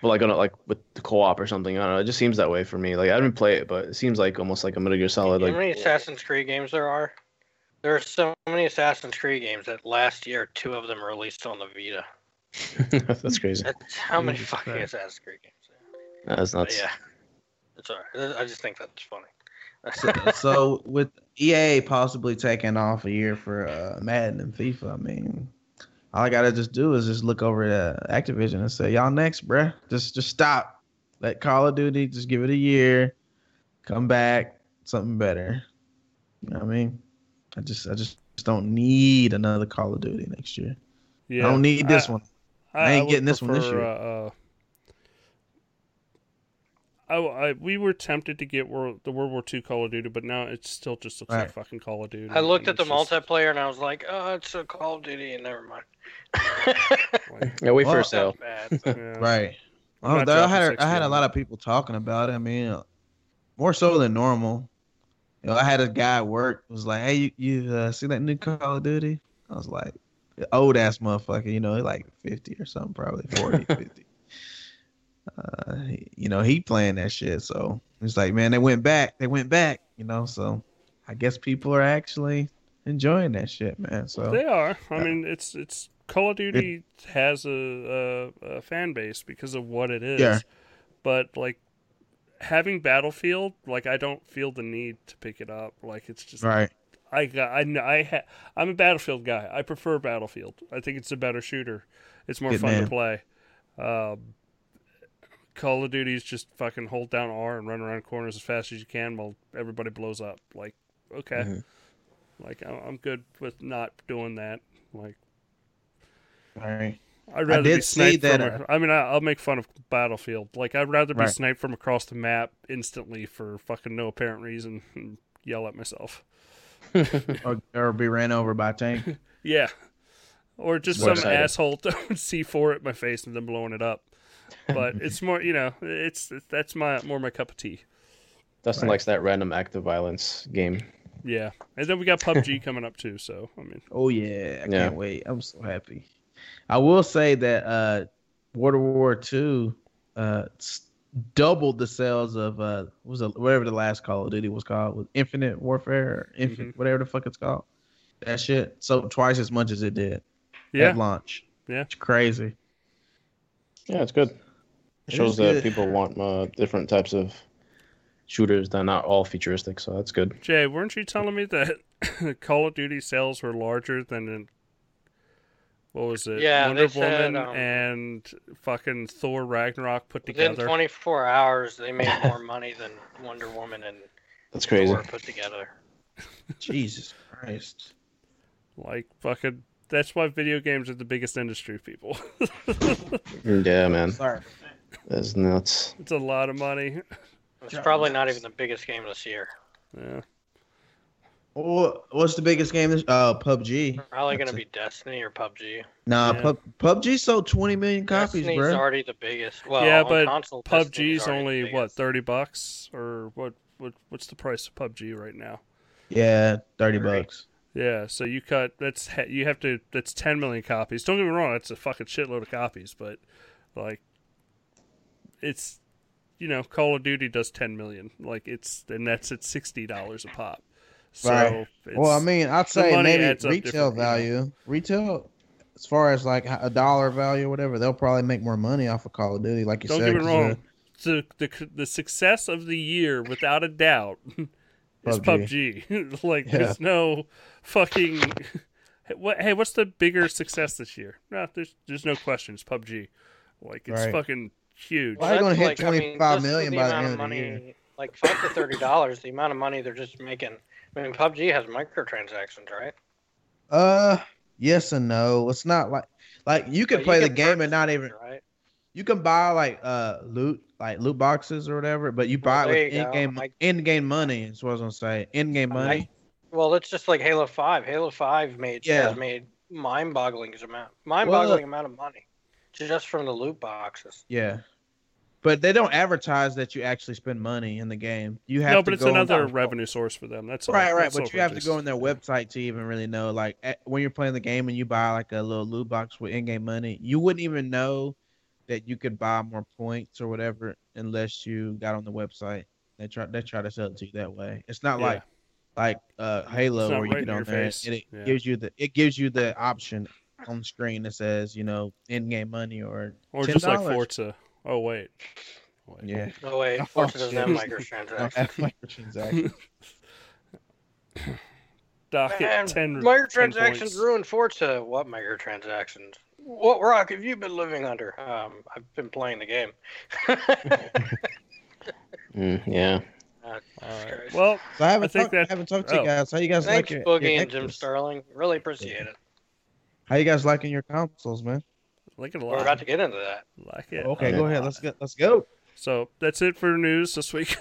[SPEAKER 3] but like on a, like with the co-op or something. I don't know. It just seems that way for me. Like I didn't play it, but it seems like almost like a Metal Gear Solid.
[SPEAKER 2] how
[SPEAKER 3] Like
[SPEAKER 2] many Assassin's Creed games there are? There are so many Assassin's Creed games that last year two of them were released on the Vita. [LAUGHS]
[SPEAKER 3] that's crazy.
[SPEAKER 2] That's how many fucking
[SPEAKER 4] Christ.
[SPEAKER 2] Assassin's Creed games. there are.
[SPEAKER 3] That's
[SPEAKER 2] But
[SPEAKER 3] nuts.
[SPEAKER 2] yeah, it's alright. I just think that's funny.
[SPEAKER 4] so, so with EA possibly taking off a year for uh, Madden and FIFA, I mean, all I gotta just do is just look over at Activision and say, "Y'all next, bruh. Just just stop. Let Call of Duty just give it a year, come back, something better." You know what I mean? I just I just don't need another Call of Duty next year.
[SPEAKER 1] Yeah.
[SPEAKER 4] I don't need this
[SPEAKER 1] I-
[SPEAKER 4] one. I ain't
[SPEAKER 1] would
[SPEAKER 4] getting this one this year.
[SPEAKER 1] Uh, uh, I, I- we were tempted to get World, the World War II Call of Duty, but now it still just looks like fucking Call of Duty.
[SPEAKER 2] I looked at the
[SPEAKER 1] just,
[SPEAKER 2] multiplayer and I was like, oh, it's a Call of Duty, and never mind.
[SPEAKER 1] like, [LAUGHS]
[SPEAKER 3] Yeah, wait for
[SPEAKER 4] Well,
[SPEAKER 3] a sale.
[SPEAKER 2] That's bad.
[SPEAKER 1] yeah. [LAUGHS]
[SPEAKER 4] Right.
[SPEAKER 1] I'm
[SPEAKER 4] Oh, I had
[SPEAKER 1] 60
[SPEAKER 4] I had a lot of people talking about it. I mean, uh, more so than normal. You know, I had a guy at work was like, "Hey, you, you uh, see that new Call of Duty?" I was like, "Old ass motherfucker, you know, like fifty or something, probably 40, [LAUGHS] 50. Uh, you know, he playing that shit. So it's like, man, they went back. They went back. You know, so I guess people are actually enjoying that shit, man. So
[SPEAKER 1] They are. I mean, it's it's Call of Duty has a, a, a fan base because of what it is.
[SPEAKER 4] Yeah.
[SPEAKER 1] But like having Battlefield, like I don't feel the need to pick it up. Like it's just
[SPEAKER 4] right,
[SPEAKER 1] I got I I ha- I'm a Battlefield guy. I prefer Battlefield. I think it's a better shooter. It's more
[SPEAKER 4] Good
[SPEAKER 1] fun
[SPEAKER 4] man.
[SPEAKER 1] to play. Um, Call of Duty is just fucking hold down R and run around corners as fast as you can while everybody blows up. Like okay,
[SPEAKER 3] Mhm.
[SPEAKER 1] like I'm I'm good with not doing that. Like
[SPEAKER 4] right.
[SPEAKER 1] I'd rather be
[SPEAKER 4] did see
[SPEAKER 1] sniped
[SPEAKER 4] that,
[SPEAKER 1] from. A, uh, I mean, I, I'll make fun of Battlefield. Like I'd rather be
[SPEAKER 4] Right.
[SPEAKER 1] sniped from across the map instantly for fucking no apparent reason and yell at myself. [LAUGHS]
[SPEAKER 4] Or, or be ran over by a tank. [LAUGHS]
[SPEAKER 1] Yeah. Or just
[SPEAKER 3] More
[SPEAKER 1] some
[SPEAKER 3] excited.
[SPEAKER 1] asshole [LAUGHS] throwing C4 at my face and then blowing it up. But it's more, you know, it's that's my more my cup of tea.
[SPEAKER 3] Dustin
[SPEAKER 4] Right.
[SPEAKER 3] likes that random act of violence game.
[SPEAKER 1] Yeah. And then we got PUBG coming up too, so I mean,
[SPEAKER 4] Oh yeah, I
[SPEAKER 3] Yeah.
[SPEAKER 4] can't wait. I'm so happy. I will say that uh World War II uh doubled the sales of uh was it, whatever the last Call of Duty was called with Infinite Warfare or Infinite whatever the fuck it's called. That shit so twice as much as it did
[SPEAKER 1] yeah.
[SPEAKER 4] at launch.
[SPEAKER 1] Yeah.
[SPEAKER 4] It's crazy.
[SPEAKER 3] Yeah, it's good. It
[SPEAKER 4] It
[SPEAKER 3] shows that
[SPEAKER 4] good.
[SPEAKER 3] people want uh, different types of shooters that are not all futuristic, so that's good.
[SPEAKER 1] Jay, weren't you telling me that [LAUGHS] Call of Duty sales were larger than in what was it?
[SPEAKER 2] Yeah,
[SPEAKER 1] Wonder
[SPEAKER 2] said,
[SPEAKER 1] Woman
[SPEAKER 2] um,
[SPEAKER 1] and fucking Thor Ragnarok put
[SPEAKER 2] Within
[SPEAKER 1] together.
[SPEAKER 2] 24 hours, they made more money than Wonder Woman and
[SPEAKER 3] That's crazy.
[SPEAKER 2] Thor put together. [LAUGHS]
[SPEAKER 4] Jesus Christ.
[SPEAKER 1] Like fucking. That's why video games are the biggest industry, people. [LAUGHS]
[SPEAKER 3] Yeah, man.
[SPEAKER 4] Sorry.
[SPEAKER 3] That's nuts.
[SPEAKER 1] it's a lot of money.
[SPEAKER 2] It's probably not even the biggest game this year.
[SPEAKER 1] Yeah.
[SPEAKER 4] Well, what's the biggest game? This uh, PUBG.
[SPEAKER 2] Probably
[SPEAKER 4] That's
[SPEAKER 2] gonna
[SPEAKER 4] it.
[SPEAKER 2] be Destiny or PUBG.
[SPEAKER 4] Nah,
[SPEAKER 1] Yeah.
[SPEAKER 4] Pub- PUBG sold 20 million copies,
[SPEAKER 2] Destiny's
[SPEAKER 4] bro.
[SPEAKER 2] already the biggest. Well,
[SPEAKER 1] Yeah,
[SPEAKER 2] on
[SPEAKER 1] but
[SPEAKER 2] console,
[SPEAKER 1] PUBG's
[SPEAKER 2] already
[SPEAKER 1] only what thirty bucks or what? What? What's the price of PUBG right now?
[SPEAKER 4] Yeah, 30
[SPEAKER 2] Right.
[SPEAKER 4] bucks.
[SPEAKER 1] Yeah, so you cut that's you have to that's 10 million copies. Don't get me wrong, that's a fucking shitload of copies, but like it's you know, Call of Duty does 10 million. Like it's and that's at $60 a pop. So
[SPEAKER 4] Right.
[SPEAKER 1] it's,
[SPEAKER 4] Well, I mean, I'd say maybe retail
[SPEAKER 1] different, you
[SPEAKER 4] value. Retail, as far as like a dollar value or whatever, they'll probably make more money off of Call of Duty, like you said,
[SPEAKER 1] don't
[SPEAKER 4] said.
[SPEAKER 1] get me wrong. The, the the success of the year without a doubt [LAUGHS] is
[SPEAKER 4] PUBG.
[SPEAKER 1] PUBG. [LAUGHS] like
[SPEAKER 4] Yeah.
[SPEAKER 1] there's no fucking Hey, [LAUGHS] what hey, what's the bigger success this year? No, there's there's no question it's PUBG. Like it's
[SPEAKER 4] Right.
[SPEAKER 1] fucking huge.
[SPEAKER 4] Well, They're gonna hit
[SPEAKER 2] like, I mean,
[SPEAKER 4] million by the
[SPEAKER 2] amount
[SPEAKER 4] end
[SPEAKER 2] of
[SPEAKER 4] of the
[SPEAKER 2] money,
[SPEAKER 4] year.
[SPEAKER 2] Like five to thirty dollars, the amount of money they're just making. I mean, PUBG has microtransactions, right?
[SPEAKER 4] Uh, yes and no. It's not like like you can
[SPEAKER 2] But
[SPEAKER 4] play the game and not even.
[SPEAKER 2] right?
[SPEAKER 4] You can buy like uh loot like loot boxes or whatever, but you buy
[SPEAKER 2] Well,
[SPEAKER 4] it with in game
[SPEAKER 2] Like-
[SPEAKER 4] in game money. Is what I was gonna say. In game money.
[SPEAKER 2] Like- Well, it's just like Halo Five. Halo Five made
[SPEAKER 4] Yeah.
[SPEAKER 2] has made mind-boggling amount, mind-boggling amount of money just from the loot boxes.
[SPEAKER 4] Yeah. But they don't advertise that you actually spend money in the game. You have
[SPEAKER 1] no,
[SPEAKER 4] to
[SPEAKER 1] but it's another revenue source for them. That's all.
[SPEAKER 4] Right, right.
[SPEAKER 1] That's
[SPEAKER 4] But you have to go on their website to even really know. Like eh, when you're playing the game and you buy like a little loot box with in-game money, you wouldn't even know that you could buy more points or whatever unless you got on the website. They try they try to sell it to you that way. It's not
[SPEAKER 1] Yeah.
[SPEAKER 4] like like uh Halo where you
[SPEAKER 1] right
[SPEAKER 4] get
[SPEAKER 1] in
[SPEAKER 4] on there
[SPEAKER 1] face.
[SPEAKER 4] and it
[SPEAKER 1] Yeah.
[SPEAKER 4] gives you the it gives you the option on the screen that says you know in-game money or
[SPEAKER 1] Or just like Forza. Oh wait. Wait.
[SPEAKER 4] yeah.
[SPEAKER 2] No way,
[SPEAKER 4] Oh,
[SPEAKER 2] Forza doesn't have
[SPEAKER 4] shit.
[SPEAKER 2] microtransactions. [LAUGHS]
[SPEAKER 4] microtransactions. [LAUGHS]
[SPEAKER 1] Docket
[SPEAKER 2] Man,
[SPEAKER 1] ten.
[SPEAKER 2] microtransactions
[SPEAKER 1] points.
[SPEAKER 2] ruined Forza. What microtransactions? What rock have you been living under? Um, I've been playing the game. [LAUGHS]
[SPEAKER 3] Mm, yeah.
[SPEAKER 2] Uh,
[SPEAKER 1] Alright. Well,
[SPEAKER 4] So I haven't
[SPEAKER 1] I think
[SPEAKER 4] talked,
[SPEAKER 1] that-
[SPEAKER 4] haven't talked to
[SPEAKER 1] oh.
[SPEAKER 4] you guys. How you guys
[SPEAKER 2] Thanks,
[SPEAKER 4] like your,
[SPEAKER 2] Boogie
[SPEAKER 4] your
[SPEAKER 2] and Jim
[SPEAKER 4] Xbox?
[SPEAKER 2] Sterling. Really appreciate it.
[SPEAKER 4] How you guys liking your consoles, man?
[SPEAKER 1] Like it a
[SPEAKER 2] We're about to get into that.
[SPEAKER 1] Like it.
[SPEAKER 4] Okay, go ahead. Let's get let's go.
[SPEAKER 1] So that's it for news this week.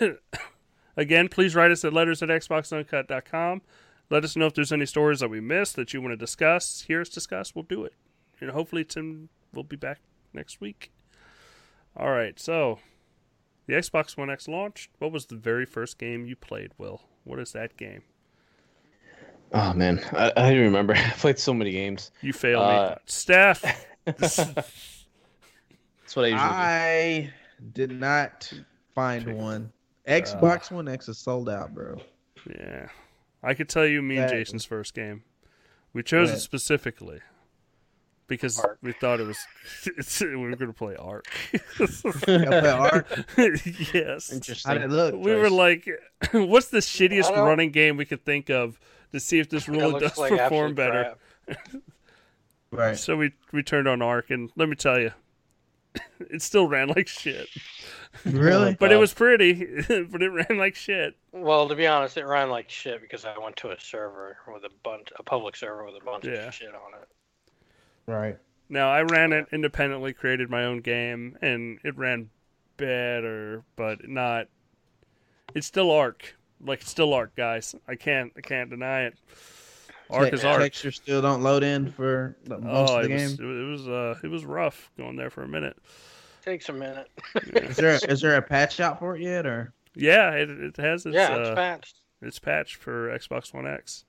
[SPEAKER 1] [LAUGHS] Again, please write us at letters at xboxuncut.com. Let us know if there's any stories that we missed that you want to discuss, hear us discuss. We'll do it. And hopefully, Tim will be back next week. All right. So, the Xbox One X launched. What was the very first game you played, Will? What is that game?
[SPEAKER 3] Oh man, I, I don't remember. [LAUGHS] I played so many games.
[SPEAKER 1] You failed
[SPEAKER 3] Uh,
[SPEAKER 1] me. Steph. [LAUGHS]
[SPEAKER 3] That's what I usually do.
[SPEAKER 4] I did not find one. Xbox uh, One X is sold out, bro.
[SPEAKER 1] yeah. I could tell you me and
[SPEAKER 4] That-
[SPEAKER 1] Jason's first game. We chose
[SPEAKER 4] Go
[SPEAKER 1] it specifically because
[SPEAKER 2] Ark.
[SPEAKER 1] we thought it was [LAUGHS] we were going to play Ark.
[SPEAKER 4] Play Ark? [LAUGHS]
[SPEAKER 1] yes.
[SPEAKER 3] Interesting.
[SPEAKER 4] did look?
[SPEAKER 1] We were like, [LAUGHS] what's the shittiest running game we could think of to see if this
[SPEAKER 2] It
[SPEAKER 1] really does
[SPEAKER 2] like
[SPEAKER 1] perform better?
[SPEAKER 2] Crap.
[SPEAKER 4] right.
[SPEAKER 1] So we we turned on Ark, and let me tell you, [LAUGHS] it still ran like shit.
[SPEAKER 4] Really?
[SPEAKER 1] But it
[SPEAKER 3] uh,
[SPEAKER 1] was pretty, [LAUGHS] but it ran like shit.
[SPEAKER 2] Well, to be honest, it ran like shit because I went to a server with a bunch, a public server with a bunch
[SPEAKER 1] Yeah.
[SPEAKER 2] of shit on it.
[SPEAKER 4] Right.
[SPEAKER 1] Now I ran it independently, created my own game, and it ran better, but not. It's still Ark, like it's still Ark, guys. I can't, I can't deny it. Ark
[SPEAKER 4] Te-
[SPEAKER 1] is Ark.
[SPEAKER 4] Textures still don't load in for the- most
[SPEAKER 1] Oh,
[SPEAKER 4] of the
[SPEAKER 1] it
[SPEAKER 4] game.
[SPEAKER 1] was, it was, uh, it was rough going there for a minute.
[SPEAKER 2] Takes a minute.
[SPEAKER 4] Is there is there a patch out for it yet, or
[SPEAKER 1] Yeah, it, it has its,
[SPEAKER 2] yeah,
[SPEAKER 1] uh,
[SPEAKER 2] it's patched.
[SPEAKER 1] it's patched for Xbox One X,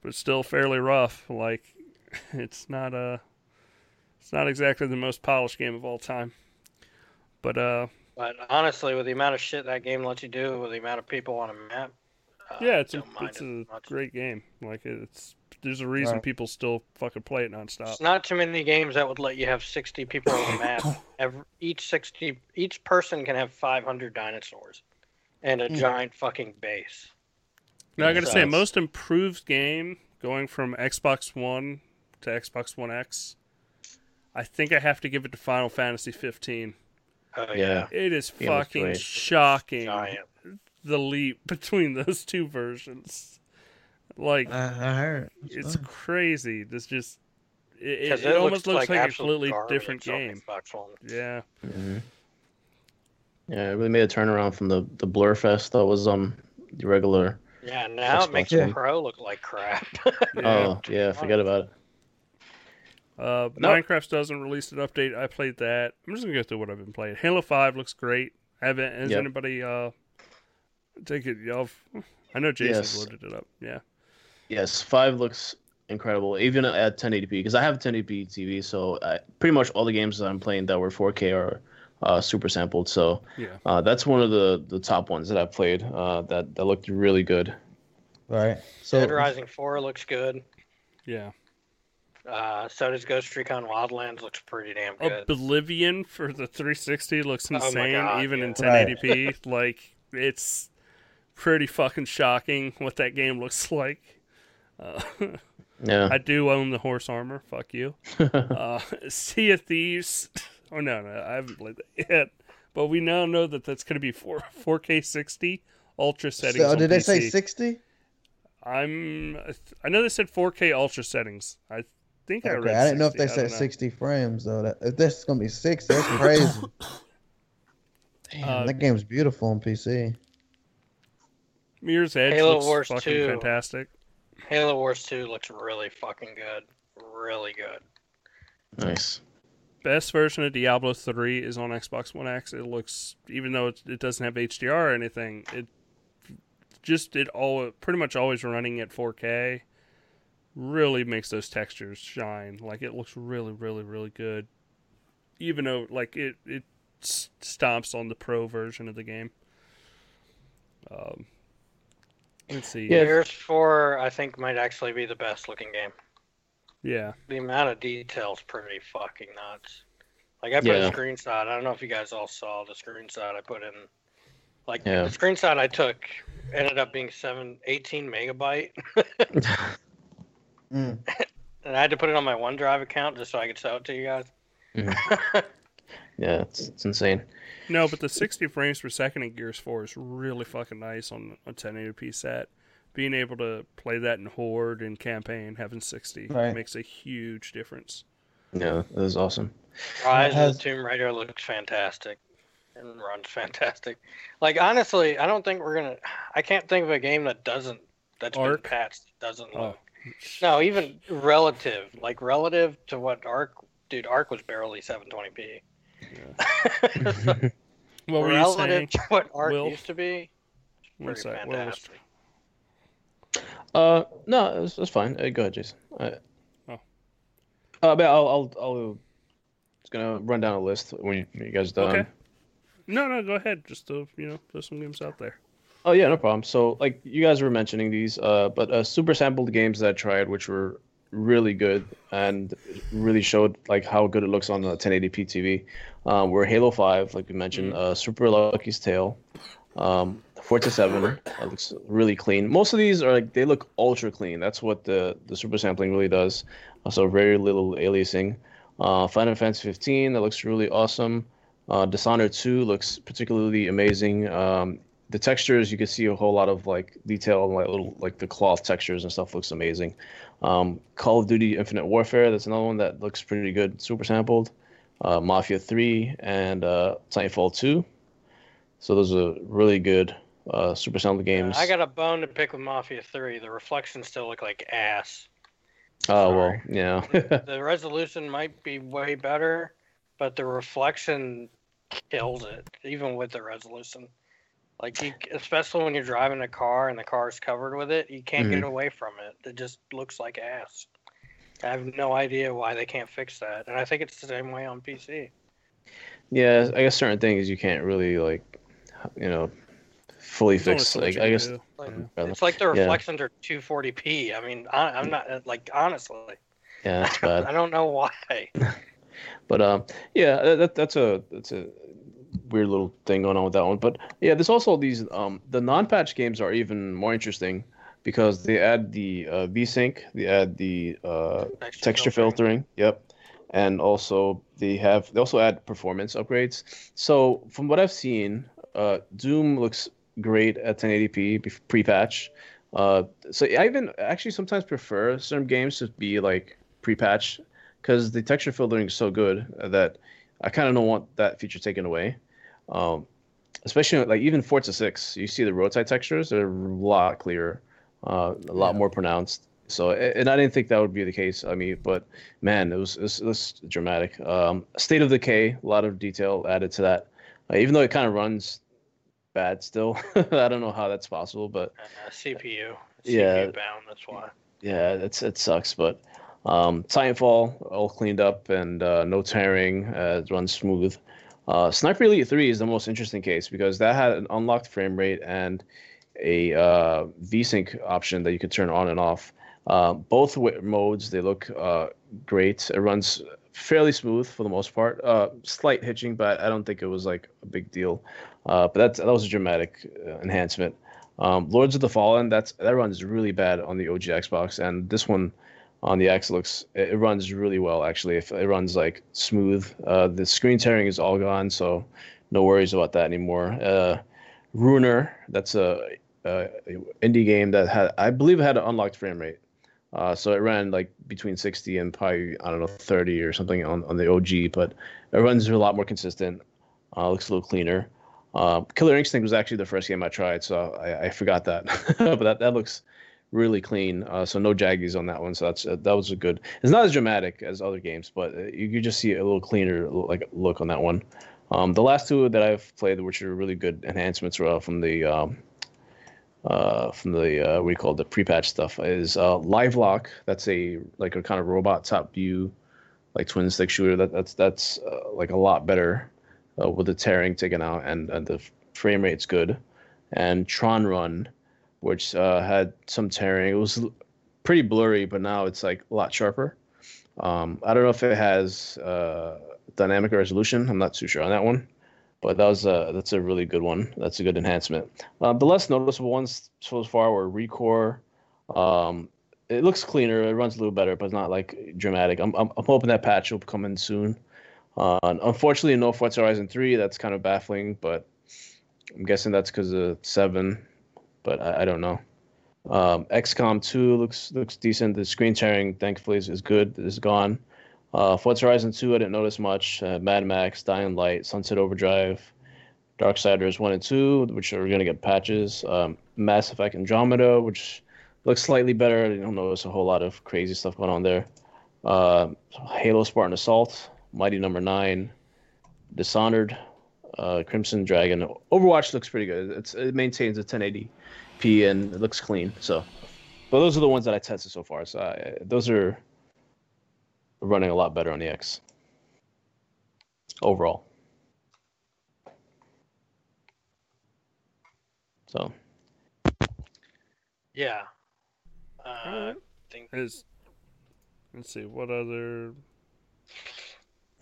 [SPEAKER 1] but it's still fairly rough. Like, [LAUGHS] it's not a, it's not exactly the most polished game of all time. But uh,
[SPEAKER 2] But honestly, with the amount of shit that game lets you do, with the amount of people on a map, uh,
[SPEAKER 1] yeah, it's a, it's
[SPEAKER 2] it
[SPEAKER 1] a great game. Like, it's there's a reason
[SPEAKER 4] Right.
[SPEAKER 1] people still fucking play it nonstop.
[SPEAKER 2] It's not too many games that would let you have 60 people on the map. [LAUGHS] Every, each 60, each person can have 500 dinosaurs and a
[SPEAKER 4] Hmm.
[SPEAKER 2] giant fucking base.
[SPEAKER 1] Now I gotta
[SPEAKER 2] So
[SPEAKER 1] say,
[SPEAKER 2] it's-
[SPEAKER 1] most improved game going from Xbox One to Xbox One X I think I have to give it to Final Fantasy 15.
[SPEAKER 2] Oh
[SPEAKER 3] Yeah.
[SPEAKER 2] yeah.
[SPEAKER 1] It is fucking
[SPEAKER 3] great.
[SPEAKER 1] shocking
[SPEAKER 2] Giant.
[SPEAKER 1] The leap [LAUGHS] between those two versions. Like
[SPEAKER 4] I, I heard.
[SPEAKER 1] it's crazy. This just it, it,
[SPEAKER 2] Because
[SPEAKER 1] it almost looks like, a completely different game.
[SPEAKER 2] Xbox One.
[SPEAKER 1] Yeah.
[SPEAKER 3] hmm Yeah, it really made a turnaround from the the blur fest that was um the regular.
[SPEAKER 2] Yeah, now it makes
[SPEAKER 4] One.
[SPEAKER 2] the Pro look like crap. [LAUGHS]
[SPEAKER 1] yeah.
[SPEAKER 3] Oh yeah, forget about it.
[SPEAKER 1] Uh,
[SPEAKER 3] No.
[SPEAKER 1] Minecraft doesn't release an update. I played that. I'm just gonna go through what I've been playing. Halo Five looks great. I Haven't has
[SPEAKER 3] Yep.
[SPEAKER 1] anybody uh take it? Y'all, I know Jason
[SPEAKER 3] Yes.
[SPEAKER 1] loaded it up. Yeah.
[SPEAKER 3] Yes, five looks incredible, even at 1080p. Because I have a 1080p TV, so I, pretty much all the games that I'm playing that were 4K are uh, super sampled. So
[SPEAKER 1] Yeah.
[SPEAKER 3] uh, that's one of the, the top ones that I've played. Uh, that that looked really good.
[SPEAKER 4] Right. So
[SPEAKER 2] Dead Rising 4 looks good.
[SPEAKER 1] Yeah.
[SPEAKER 2] Uh, so does Ghost Recon Wildlands. Looks pretty damn good.
[SPEAKER 1] Oblivion for the 360 looks
[SPEAKER 2] Oh
[SPEAKER 1] insane,
[SPEAKER 2] God,
[SPEAKER 1] even in 1080p. like it's pretty fucking shocking what that game looks [LAUGHS] like. Uh,
[SPEAKER 3] Yeah.
[SPEAKER 1] I do own the horse armor. Fuck you. [LAUGHS] uh, sea of Thieves. Oh no, no, I haven't played that yet. But we now know that that's going to be four [LAUGHS] 4K 60 ultra settings.
[SPEAKER 4] So
[SPEAKER 1] on
[SPEAKER 4] did they
[SPEAKER 1] PC.
[SPEAKER 4] say sixty?
[SPEAKER 1] I'm. I know they said 4K ultra settings. I think I
[SPEAKER 4] Okay,
[SPEAKER 1] read.
[SPEAKER 4] I didn't know if they said sixty frames though. That, if this is gonna be sixty, that's crazy. [COUGHS] Damn,
[SPEAKER 1] Uh,
[SPEAKER 4] that game's beautiful on PC.
[SPEAKER 1] Mirror's Edge
[SPEAKER 2] Halo
[SPEAKER 1] looks
[SPEAKER 2] Wars
[SPEAKER 1] fucking
[SPEAKER 2] 2.
[SPEAKER 1] fantastic.
[SPEAKER 2] Halo Wars 2 looks really fucking good. Really good.
[SPEAKER 3] nice.
[SPEAKER 1] Best version of Diablo 3 is on Xbox One X. It looks, even though it, it doesn't have HDR or anything, it just it all pretty much always running at 4K. Really makes those textures shine. Like it looks really, really, really good. Even though like it it stomps on the pro version of the game. Um, let's see.
[SPEAKER 3] Yeah.
[SPEAKER 2] Gears 4, I think, might actually be the best looking game.
[SPEAKER 1] yeah.
[SPEAKER 2] The amount of details pretty fucking nuts. Like I put
[SPEAKER 3] Yeah.
[SPEAKER 2] a screenshot. I don't know if you guys all saw the screenshot I put in. Like
[SPEAKER 3] Yeah.
[SPEAKER 2] the screenshot I took ended up being seven, 18 megabyte, [LAUGHS]
[SPEAKER 4] Mm.
[SPEAKER 2] and I had to put it on my OneDrive account just so I could sell it to you guys. [LAUGHS]
[SPEAKER 3] yeah, it's, it's insane.
[SPEAKER 1] No, but the 60 frames per second in Gears 4 is really fucking nice on a 1080p set. Being able to play that in Horde and campaign, having 60
[SPEAKER 4] Right.
[SPEAKER 1] makes a huge difference.
[SPEAKER 3] Yeah, that was awesome.
[SPEAKER 2] Rise
[SPEAKER 4] has-
[SPEAKER 2] of the Tomb Raider looks fantastic and runs fantastic. Like honestly, I don't think we're gonna. I can't think of a game that doesn't that's
[SPEAKER 1] Ark?
[SPEAKER 2] been patched that doesn't
[SPEAKER 1] Oh.
[SPEAKER 2] look. No, even relative, like relative to what Ark, dude, Ark was barely 720p.
[SPEAKER 1] What were you
[SPEAKER 2] relative
[SPEAKER 1] saying?
[SPEAKER 2] to what art
[SPEAKER 1] Will?
[SPEAKER 2] used to be,
[SPEAKER 1] One
[SPEAKER 2] pretty
[SPEAKER 1] sec, Will was-
[SPEAKER 3] Uh, no, it's, it's fine. Uh, go ahead, Jason. Uh,
[SPEAKER 1] Oh.
[SPEAKER 3] uh, but I'll, I'll, I'll just gonna run down a list when you, when you guys are done.
[SPEAKER 1] Okay. No, no, go ahead. Just to, you know, throw some games out there.
[SPEAKER 3] Oh yeah, no problem. So like you guys were mentioning these, uh, but uh, super sampled games that I tried, which were really good and really showed like how good it looks on the 1080p TV, um, were Halo 5, like we mentioned, uh, Super Lucky's Tale, um, Forza 7. That looks really clean. Most of these are like they look ultra clean. That's what the the super sampling really does. Also, very little aliasing. Uh, Final Fantasy 15 that looks really awesome. Uh, Dishonored 2 looks particularly amazing. Um, the textures you can see a whole lot of like detail and like little like the cloth textures and stuff looks amazing. Um, Call of Duty Infinite Warfare that's another one that looks pretty good, super sampled. Uh, Mafia 3 and uh, Titanfall 2. So those are really good uh, super sampled games.
[SPEAKER 2] I got a bone to pick with Mafia 3. The reflections still look like ass.
[SPEAKER 3] Oh well, yeah.
[SPEAKER 2] the resolution might be way better, but the reflection kills it, even with the resolution. Like, you, especially when you're driving a car and the car's covered with it, you can't get away from it. It just looks like ass. I have no idea why they can't fix that, and I think it's the same way on PC.
[SPEAKER 3] yeah, I guess certain things you can't really like, you know, fully
[SPEAKER 1] There's
[SPEAKER 3] fix. Like I guess.
[SPEAKER 2] Like, It's like the
[SPEAKER 3] Yeah.
[SPEAKER 2] reflections are 240p. I mean, I, I'm not like honestly,
[SPEAKER 3] yeah, that's [LAUGHS] bad.
[SPEAKER 2] I don't know why. [LAUGHS]
[SPEAKER 3] But um, yeah, that, that that's a that's a weird little thing going on with that one. But yeah, there's also these um the non-patch games are even more interesting because they add the uh, VSync, they add the uh, texture filtering. Yep. and also they have they also add performance upgrades. So from what I've seen, uh, Doom looks great at 1080p pre-patch. Uh, so I even actually sometimes prefer certain games to be like pre-patch because the texture filtering is so good that I kind of don't want that feature taken away. Um, especially like even Forza 6, you see the roadside textures; they're a lot clearer, uh, a lot
[SPEAKER 1] Yeah.
[SPEAKER 3] more pronounced. So, and I didn't think that would be the case. I mean, but man, it was it was, it was dramatic. Um, State of Decay, a lot of detail added to that. Uh, even though it kind of runs bad still, [LAUGHS] I don't know how that's possible, but
[SPEAKER 2] Uh, CPU.
[SPEAKER 3] Yeah.
[SPEAKER 2] CPU bound. That's why.
[SPEAKER 3] yeah, it's it sucks. But um, Titanfall all cleaned up and uh, no tearing, uh, it runs smooth. Uh, Sniper Elite 3 is the most interesting case because that had an unlocked frame rate and a uh, VSync option that you could turn on and off. Uh, both w- modes they look uh, great. It runs fairly smooth for the most part. Uh, slight hitching, but I don't think it was like a big deal. Uh, but that's, that was a dramatic uh, enhancement. Um, Lords of the Fallen that's that runs really bad on the OG Xbox, and this one on the X looks it, runs really well actually. If it runs like smooth, uh, the screen tearing is all gone, so no worries about that anymore. Uh, that's a, a indie game that had I believe had an unlocked frame rate. Uh, so it ran like between 60 and probably I don't know 30 or something on, on the OG, but it runs a lot more consistent. Uh, looks a little cleaner. Uh, Killer Instinct was actually the first game I tried, so I, I forgot that. [LAUGHS] but that, that looks really clean. Uh, so no jaggies on that one. So that's uh, that was a good. It's not as dramatic as other games, but uh, you could just see a little cleaner like look on that one. Um, the last two that I've played, which are really good enhancements, uh, from the um, uh, from the uh, do call the pre-patch stuff, is uh, Livelock. That's a like a kind of robot top view, like twin stick shooter. That that's that's uh, like a lot better uh, with the tearing taken out and, and the frame rate's good. And Tron Run, which uh, had some tearing. It was pretty blurry, but now it's like a lot sharper. Um, I don't know if it has uh, dynamic resolution. I'm not too sure on that one, but that was a, that's a really good one. That's a good enhancement. Uh, the less noticeable ones so far were ReCore. Um, it looks cleaner. It runs a little better, but it's not like dramatic. I'm, I'm, I'm hoping that patch will come in soon. Uh, unfortunately, no Forza Horizon 3. That's kind of baffling, but I'm guessing that's because of 7, but I, I don't know. Um, XCOM 2 looks looks decent. The screen tearing, thankfully, is, is good. Is gone. Uh, Forza Horizon 2, I didn't notice much. Uh, Mad Max, Dying Light, Sunset Overdrive, Darksiders 1 and 2, which are going to get patches. Um, Mass Effect Andromeda, which looks slightly better. I don't notice a whole lot of crazy stuff going on there. Uh, Halo Spartan Assault, Mighty Number Nine, Dishonored, uh, Crimson Dragon. Overwatch looks pretty good. It's it maintains a 1080p and it looks clean. So, but those are the ones that I tested so far. So I, those are running a lot better on the X overall. So
[SPEAKER 2] Yeah. Uh, I think
[SPEAKER 1] Is let's see what other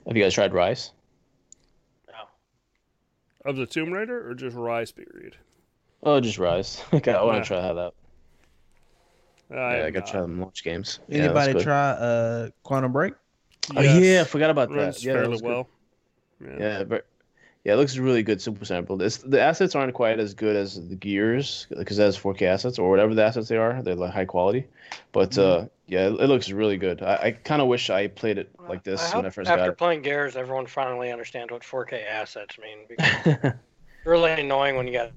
[SPEAKER 3] have you guys tried Ryse?
[SPEAKER 2] No.
[SPEAKER 1] of the Tomb Raider or just Ryse period?
[SPEAKER 3] Oh, just Ryse. [LAUGHS] okay, I want
[SPEAKER 1] Yeah.
[SPEAKER 3] to try that.
[SPEAKER 1] I,
[SPEAKER 3] yeah, I got to try them launch games.
[SPEAKER 4] Anybody
[SPEAKER 3] good.
[SPEAKER 4] try uh Quantum Break?
[SPEAKER 3] Oh yeah, I forgot about
[SPEAKER 1] runs
[SPEAKER 3] that. Yeah,
[SPEAKER 1] fairly
[SPEAKER 3] was good.
[SPEAKER 1] well. Yeah.
[SPEAKER 3] Yeah, but yeah, it looks really good. Super sampled. It's, the assets aren't quite as good as the Gears because it has 4K assets or whatever the assets they are. They're like high quality, but uh, yeah, it, it looks really good. I, I kind of wish I played it like this
[SPEAKER 2] I
[SPEAKER 3] when I first got it.
[SPEAKER 2] after
[SPEAKER 3] got
[SPEAKER 2] playing Gears, everyone finally understands what 4K assets mean. [LAUGHS] Because really annoying when you got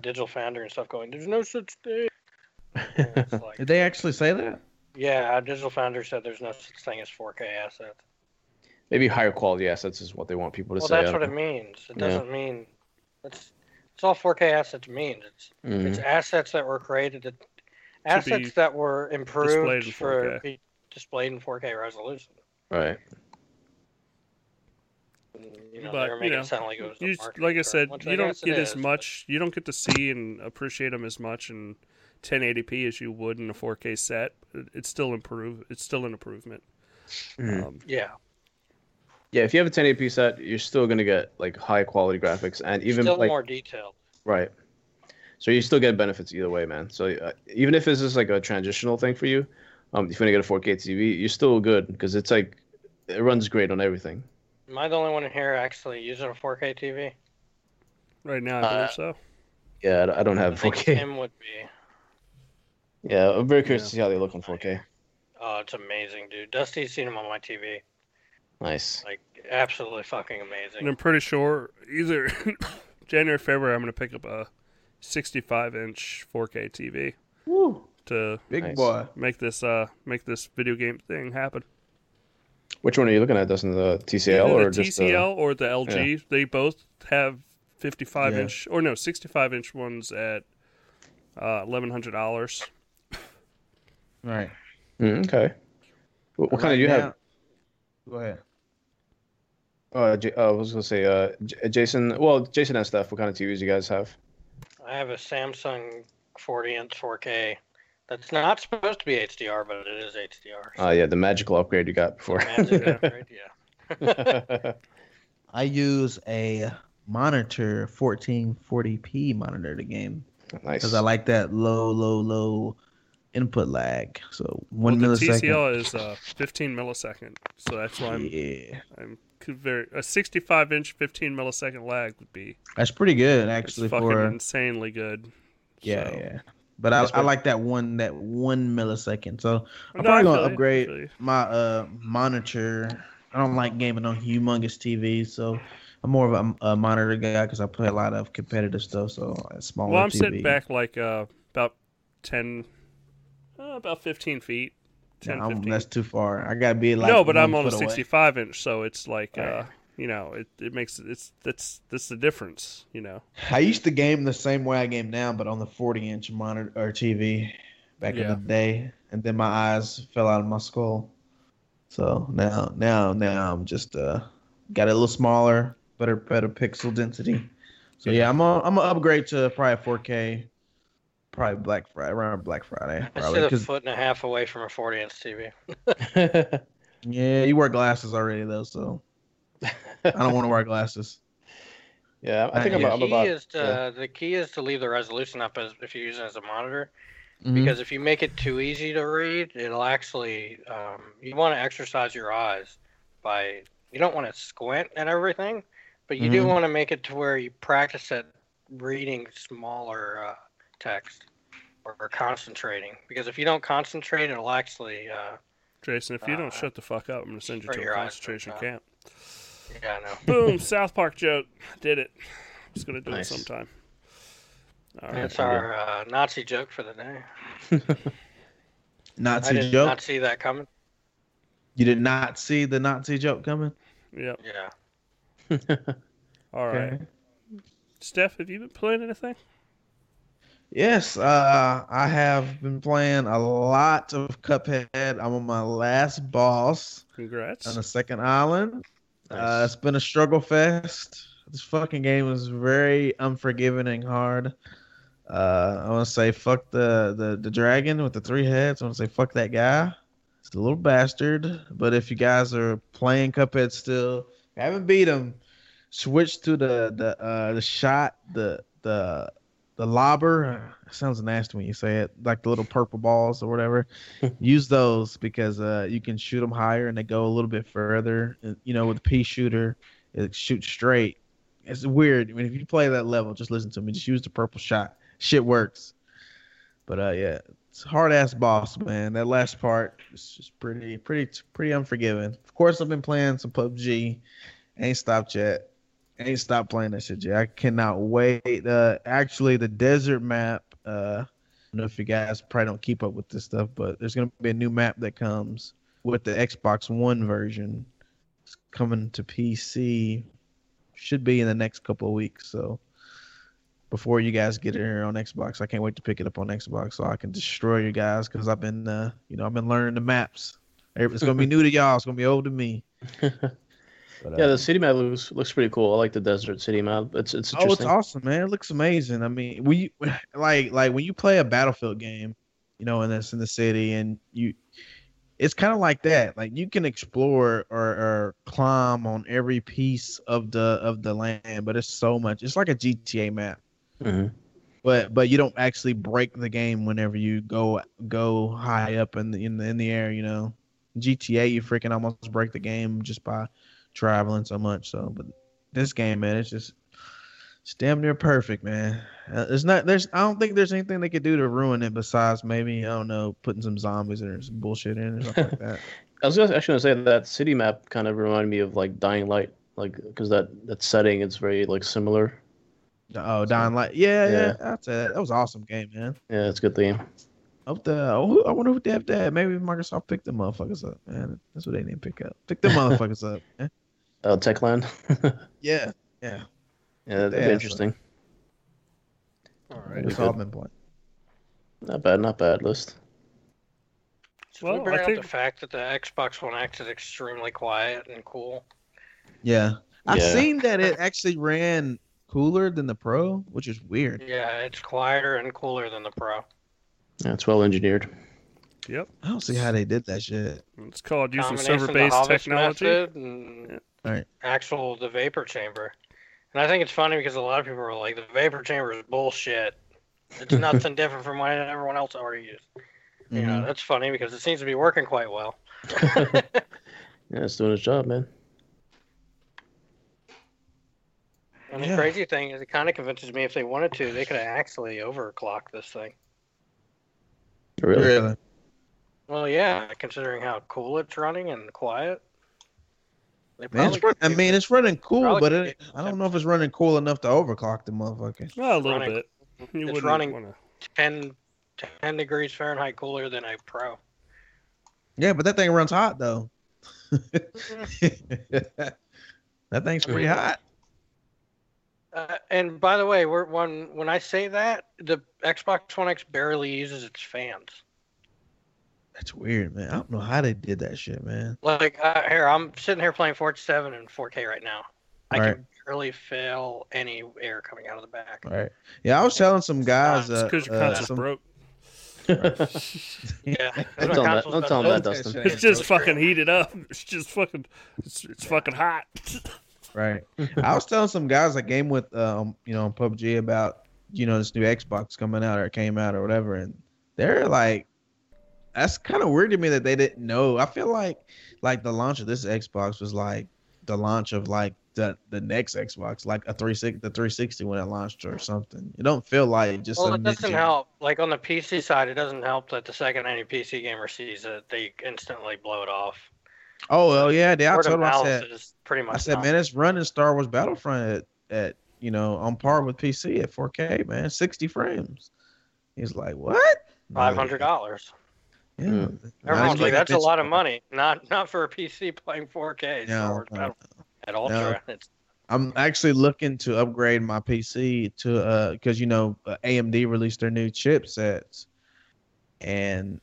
[SPEAKER 2] Digital Foundry and stuff going. There's no such thing. [LAUGHS] Like,
[SPEAKER 4] Did they actually say that?
[SPEAKER 2] yeah, Digital Foundry said there's no such thing as 4K assets.
[SPEAKER 3] Maybe higher quality assets is what they want people to
[SPEAKER 2] Well,
[SPEAKER 3] say.
[SPEAKER 2] Well, that's what it means. It
[SPEAKER 3] Yeah.
[SPEAKER 2] doesn't mean it's it's all 4K assets means. It's
[SPEAKER 3] Mhm.
[SPEAKER 2] it's assets that were created to, assets that were improved
[SPEAKER 1] in
[SPEAKER 2] for
[SPEAKER 1] 4K.
[SPEAKER 2] be displayed in 4K resolution.
[SPEAKER 3] Right.
[SPEAKER 2] You know,
[SPEAKER 1] But, you know,
[SPEAKER 2] it sound like it was.
[SPEAKER 1] You, like I said, you
[SPEAKER 2] I
[SPEAKER 1] don't get as
[SPEAKER 2] is, but-
[SPEAKER 1] much. You don't get to see and appreciate them as much in 1080p as you would in a 4K set. It's still improve. It's still an improvement.
[SPEAKER 3] Mhm.
[SPEAKER 1] Um,
[SPEAKER 2] Yeah,
[SPEAKER 3] Yeah, if you have a 1080p set, you're still gonna get like high quality graphics and even
[SPEAKER 2] still
[SPEAKER 3] like
[SPEAKER 2] more detail.
[SPEAKER 3] Right. So you still get benefits either way, man. So uh, even if this is like a transitional thing for you, um, if you're gonna get a 4K TV, you're still good because it's like it runs great on everything.
[SPEAKER 2] Am I the only one in here actually using a 4K TV?
[SPEAKER 1] Right now, I
[SPEAKER 3] Uh,
[SPEAKER 1] so.
[SPEAKER 3] Yeah, I- I don't
[SPEAKER 2] I
[SPEAKER 3] have
[SPEAKER 2] think
[SPEAKER 3] 4K.
[SPEAKER 2] Tim would be.
[SPEAKER 3] Yeah, I'm very curious
[SPEAKER 1] Yeah.
[SPEAKER 3] to see how they look on 4K.
[SPEAKER 2] Oh, it's amazing, dude. Dusty's seen him on my TV.
[SPEAKER 3] Nice.
[SPEAKER 2] Like, absolutely fucking amazing. And.
[SPEAKER 1] I'm pretty sure either [COUGHS] January or February, I'm going to pick up a 65 inch 4K TV
[SPEAKER 4] Woo,
[SPEAKER 1] to
[SPEAKER 4] big
[SPEAKER 3] Nice.
[SPEAKER 4] boy.
[SPEAKER 1] make this uh make this video game thing happen.
[SPEAKER 3] Which one are you looking at, Dustin? The TCL
[SPEAKER 1] Either
[SPEAKER 3] or
[SPEAKER 1] the
[SPEAKER 3] just
[SPEAKER 1] TCL or the LG. They both have 55
[SPEAKER 4] Yeah.
[SPEAKER 1] inch or no 65 inch ones at uh, eleven hundred dollars.
[SPEAKER 4] Right.
[SPEAKER 3] Mm, okay. What, what kind
[SPEAKER 4] Right
[SPEAKER 3] do you
[SPEAKER 4] now-
[SPEAKER 3] have?
[SPEAKER 4] Go ahead.
[SPEAKER 3] Uh, J- uh, I was gonna say, uh, J- Jason. Well, Jason and stuff. What kind of TVs you guys have?
[SPEAKER 2] I have a Samsung 40 inch 4K. That's not supposed to be HDR, but it is HDR.
[SPEAKER 3] Uh, yeah, the magical upgrade you got before.
[SPEAKER 2] Magic upgrade, yeah. [LAUGHS] [LAUGHS]
[SPEAKER 4] I use a monitor 1440p monitor to game
[SPEAKER 3] nice.
[SPEAKER 4] because I like that low, low, low input lag. So one
[SPEAKER 1] well, the. TCL is uh, 15 millisecond, so that's why I'm
[SPEAKER 4] yeah,
[SPEAKER 1] I'm could very a 65 inch 15 millisecond lag would be
[SPEAKER 4] that's pretty good actually
[SPEAKER 1] fucking
[SPEAKER 4] for
[SPEAKER 1] insanely good.
[SPEAKER 4] yeah,
[SPEAKER 1] So-
[SPEAKER 4] yeah. But I, I like that one that one millisecond. So I'm
[SPEAKER 1] No,
[SPEAKER 4] probably gonna upgrade my uh monitor. I don't like gaming on humongous TVs, so I'm more of a, a monitor guy because I play a lot of competitive stuff. So a smaller
[SPEAKER 1] Well, I'm
[SPEAKER 4] TV.
[SPEAKER 1] sitting back like uh, about 10, uh, about 15 feet. 10,
[SPEAKER 4] Yeah, I'm-
[SPEAKER 1] 15.
[SPEAKER 4] that's too far. I gotta be like
[SPEAKER 1] no, but I'm on a
[SPEAKER 4] foot away.
[SPEAKER 1] 65 inch, so it's like uh, you know, it, it makes it's that's that's the difference, you know.
[SPEAKER 4] I used to game the same way I game now, but on the 40 inch monitor or TV back
[SPEAKER 1] Yeah.
[SPEAKER 4] in the day, and then my eyes fell out of my skull. So now, now, now I'm just uh got it a little smaller, better, better pixel density. So yeah, I'm gonna, I'm gonna upgrade to probably 4K, probably Black Friday around Black Friday.
[SPEAKER 2] I sit a foot and a half away from a 40 inch TV. [LAUGHS]
[SPEAKER 4] yeah, you wear glasses already though, so I don't want to wear glasses. [LAUGHS]
[SPEAKER 3] yeah, I think I'm,
[SPEAKER 4] Yeah.
[SPEAKER 2] the
[SPEAKER 3] I'm
[SPEAKER 2] key
[SPEAKER 3] about.
[SPEAKER 2] is to
[SPEAKER 3] yeah.
[SPEAKER 2] the key is to leave the resolution up as if you're using it as a monitor
[SPEAKER 4] Mhm.
[SPEAKER 2] because if you make it too easy to read, it'll actually um, you want to exercise your eyes by you don't want to squint at everything, but you do
[SPEAKER 4] Mhm.
[SPEAKER 2] want to make it to where you practice at reading smaller uh, text or, or concentrating because if you don't concentrate, it'll actually uh,
[SPEAKER 1] Jason, if you don't
[SPEAKER 2] Uh,
[SPEAKER 1] shut the fuck up, I'm gonna send you to a concentration camp.
[SPEAKER 2] yeah, I know. [LAUGHS]
[SPEAKER 1] Boom, South Park joke. Did it. I'm Just gonna do
[SPEAKER 3] Nice.
[SPEAKER 1] it sometime. All right.
[SPEAKER 2] That's our uh, Nazi joke for the day. [LAUGHS] I
[SPEAKER 4] Nazi
[SPEAKER 2] did
[SPEAKER 4] joke.
[SPEAKER 2] not see that coming.
[SPEAKER 4] You did not see the Nazi joke coming.
[SPEAKER 1] Yep.
[SPEAKER 2] Yeah. [LAUGHS]
[SPEAKER 1] All right.
[SPEAKER 4] Okay.
[SPEAKER 1] Steph, have you been playing anything?
[SPEAKER 4] Yes, uh, I have been playing a lot of Cuphead. I'm on my last boss
[SPEAKER 1] Congrats.
[SPEAKER 4] on the second island. Uh, it's been a struggle fest. This fucking game is very unforgiving and hard. Uh, I want to say fuck the, the the dragon with the three heads. I want to say fuck that guy. It's a little bastard. But if you guys are playing Cuphead still, haven't beat him, switch to the the uh the shot the the the lobber. Sounds nasty when you say it, like the little purple balls or whatever. [LAUGHS] Use those because uh you can shoot them higher and they go a little bit further. You know, with the pea shooter, it shoots straight. It's weird. I mean, if you play that level, just listen to me. Just use the purple shot. Shit works. But uh, yeah, it's hard ass boss, man. That last part is just pretty, pretty, pretty unforgiving. Of course, I've been playing some PUBG. Ain't stopped yet. Ain't stopped playing that shit yet. I cannot wait. Uh, actually, the desert map. Uh, I don't know if you guys probably don't keep up with this stuff, but there's gonna be a new map that comes with the Xbox One version. It's coming to PC. Should be in the next couple of weeks. So before you guys get it here on Xbox, I can't wait to pick it up on Xbox so I can destroy you guys because I've been, uh, you know, I've been learning the maps. It's gonna be [LAUGHS] new to y'all. It's gonna be old to me. [LAUGHS] But,
[SPEAKER 3] yeah,
[SPEAKER 4] uh,
[SPEAKER 3] the city map looks looks pretty cool. I like the desert city map. It's it's
[SPEAKER 4] Oh, it's awesome, man! It looks amazing. I mean, we [SIGHS] like like when you play a battlefield game, you know, and it's in the city, and you, it's kind of like that. Like you can explore or, or climb on every piece of the of the land, but it's so much. It's like a GTA map,
[SPEAKER 3] Mhm.
[SPEAKER 4] but but you don't actually break the game whenever you go go high up in the in the in the air. You know, GTA, you freaking almost break the game just by traveling so much. So, but this game, man, it's just it's damn near perfect, man. Uh, it's not there's I don't think there's anything they could do to ruin it besides maybe I don't know putting some zombies or some bullshit in or something like that. [LAUGHS]
[SPEAKER 3] I was actually gonna say that city map kind of reminded me of like Dying Light, like because that that setting is very like similar.
[SPEAKER 4] Oh, Dying Light, yeah, yeah,
[SPEAKER 3] Yeah.
[SPEAKER 4] that's it. That was an awesome game, man.
[SPEAKER 3] Yeah, it's a good theme.
[SPEAKER 4] Hope the oh, I wonder who have that. Maybe Microsoft picked the motherfuckers up, man. That's what they need to pick up. Pick the motherfuckers up. Man.
[SPEAKER 3] Uh, Techland. [LAUGHS]
[SPEAKER 4] Yeah, yeah.
[SPEAKER 3] yeah, that'd be interesting.
[SPEAKER 1] All right.
[SPEAKER 4] It's all been playing.
[SPEAKER 3] Not bad, not bad list.
[SPEAKER 2] Should
[SPEAKER 1] Well,
[SPEAKER 2] we bring
[SPEAKER 1] I
[SPEAKER 2] up
[SPEAKER 1] think-
[SPEAKER 2] the fact that the Xbox One X is extremely quiet and cool?
[SPEAKER 4] Yeah, I've
[SPEAKER 3] Yeah.
[SPEAKER 4] seen that it actually ran cooler than the Pro, which is weird.
[SPEAKER 2] Yeah, it's quieter and cooler than the Pro.
[SPEAKER 3] Yeah, it's well engineered.
[SPEAKER 1] Yep.
[SPEAKER 4] I don't see how they did that shit.
[SPEAKER 1] It's called using
[SPEAKER 2] Combination of the
[SPEAKER 1] server-based technology.
[SPEAKER 2] and
[SPEAKER 1] Yeah.
[SPEAKER 4] Right.
[SPEAKER 2] actual the vapor chamber. And I think it's funny because a lot of people are like, the vapor chamber is bullshit. It's [LAUGHS] nothing different from what everyone else already used. You know,
[SPEAKER 4] mm-hmm.
[SPEAKER 2] that's funny because it seems to be working quite well. [LAUGHS] [LAUGHS]
[SPEAKER 3] yeah, it's doing its job, man.
[SPEAKER 2] And the
[SPEAKER 4] Yeah.
[SPEAKER 2] crazy thing is, it kind of convinces me if they wanted to, they could actually overclock this thing.
[SPEAKER 3] Really?
[SPEAKER 4] Really?
[SPEAKER 2] Well, yeah, considering how cool it's running and quiet. They
[SPEAKER 4] Man, it's
[SPEAKER 2] probably
[SPEAKER 4] run, I mean, it's running cool, but it, I don't know if it's running cool enough to overclock the motherfucker.
[SPEAKER 1] Well, a little
[SPEAKER 2] running-
[SPEAKER 1] bit. You
[SPEAKER 2] it's running-
[SPEAKER 1] wanna-
[SPEAKER 2] 10, 10 degrees Fahrenheit cooler than a Pro.
[SPEAKER 4] Yeah, but that thing runs hot though. Mm-hmm. [LAUGHS] that thing's pretty hot.
[SPEAKER 2] Uh, and by the way, we're, when when I say that, the Xbox One X barely uses its fans.
[SPEAKER 4] That's weird, man. I don't know how they did that shit, man.
[SPEAKER 2] Like uh, here, I'm sitting here playing Forza 7 in 4K right now. I
[SPEAKER 4] Right.
[SPEAKER 2] can barely feel any air coming out of the back.
[SPEAKER 4] Right. Yeah, I was telling some guys.
[SPEAKER 1] It's
[SPEAKER 4] Uh,
[SPEAKER 1] because your
[SPEAKER 4] uh,
[SPEAKER 1] console's
[SPEAKER 4] some-
[SPEAKER 1] broke.
[SPEAKER 2] Yeah,
[SPEAKER 3] Don't tell 'em that- don't tell 'em that, Dustin.
[SPEAKER 1] It's just fucking heated up. It's just fucking. It's, it's fucking hot. [LAUGHS]
[SPEAKER 4] Right. [LAUGHS] I was telling some guys I game with, um, you know, on PUBG about, you know, this new Xbox coming out or came out or whatever, and they're like, that's kind of weird to me that they didn't know. I feel like, like the launch of this Xbox was like the launch of like the the next Xbox, like a 360, the 360 when it launched or something. It don't feel like just.
[SPEAKER 2] Well,
[SPEAKER 4] a
[SPEAKER 2] it doesn't
[SPEAKER 4] mid-gen-
[SPEAKER 2] help. Like on the PC side, it doesn't help that the second any PC gamer sees it, they instantly blow it off.
[SPEAKER 4] Oh well, yeah. They, I
[SPEAKER 2] Word
[SPEAKER 4] told them, I said,
[SPEAKER 2] is pretty much.
[SPEAKER 4] I said,
[SPEAKER 2] not-
[SPEAKER 4] man, it's running Star Wars Battlefront at, at you know on par with PC at 4K, man, 60 frames. He's like, what?
[SPEAKER 2] five hundred dollars.
[SPEAKER 4] Yeah.
[SPEAKER 3] Hmm.
[SPEAKER 4] Now
[SPEAKER 2] Everyone's like, that's a lot of [LAUGHS] money. Not not for a PC playing 4K. Star
[SPEAKER 4] No,
[SPEAKER 2] Wars
[SPEAKER 4] no.
[SPEAKER 2] Battle at Ultra. [LAUGHS] It's
[SPEAKER 4] I'm actually looking to upgrade my PC to uh because you know uh, AMD released their new chipsets, and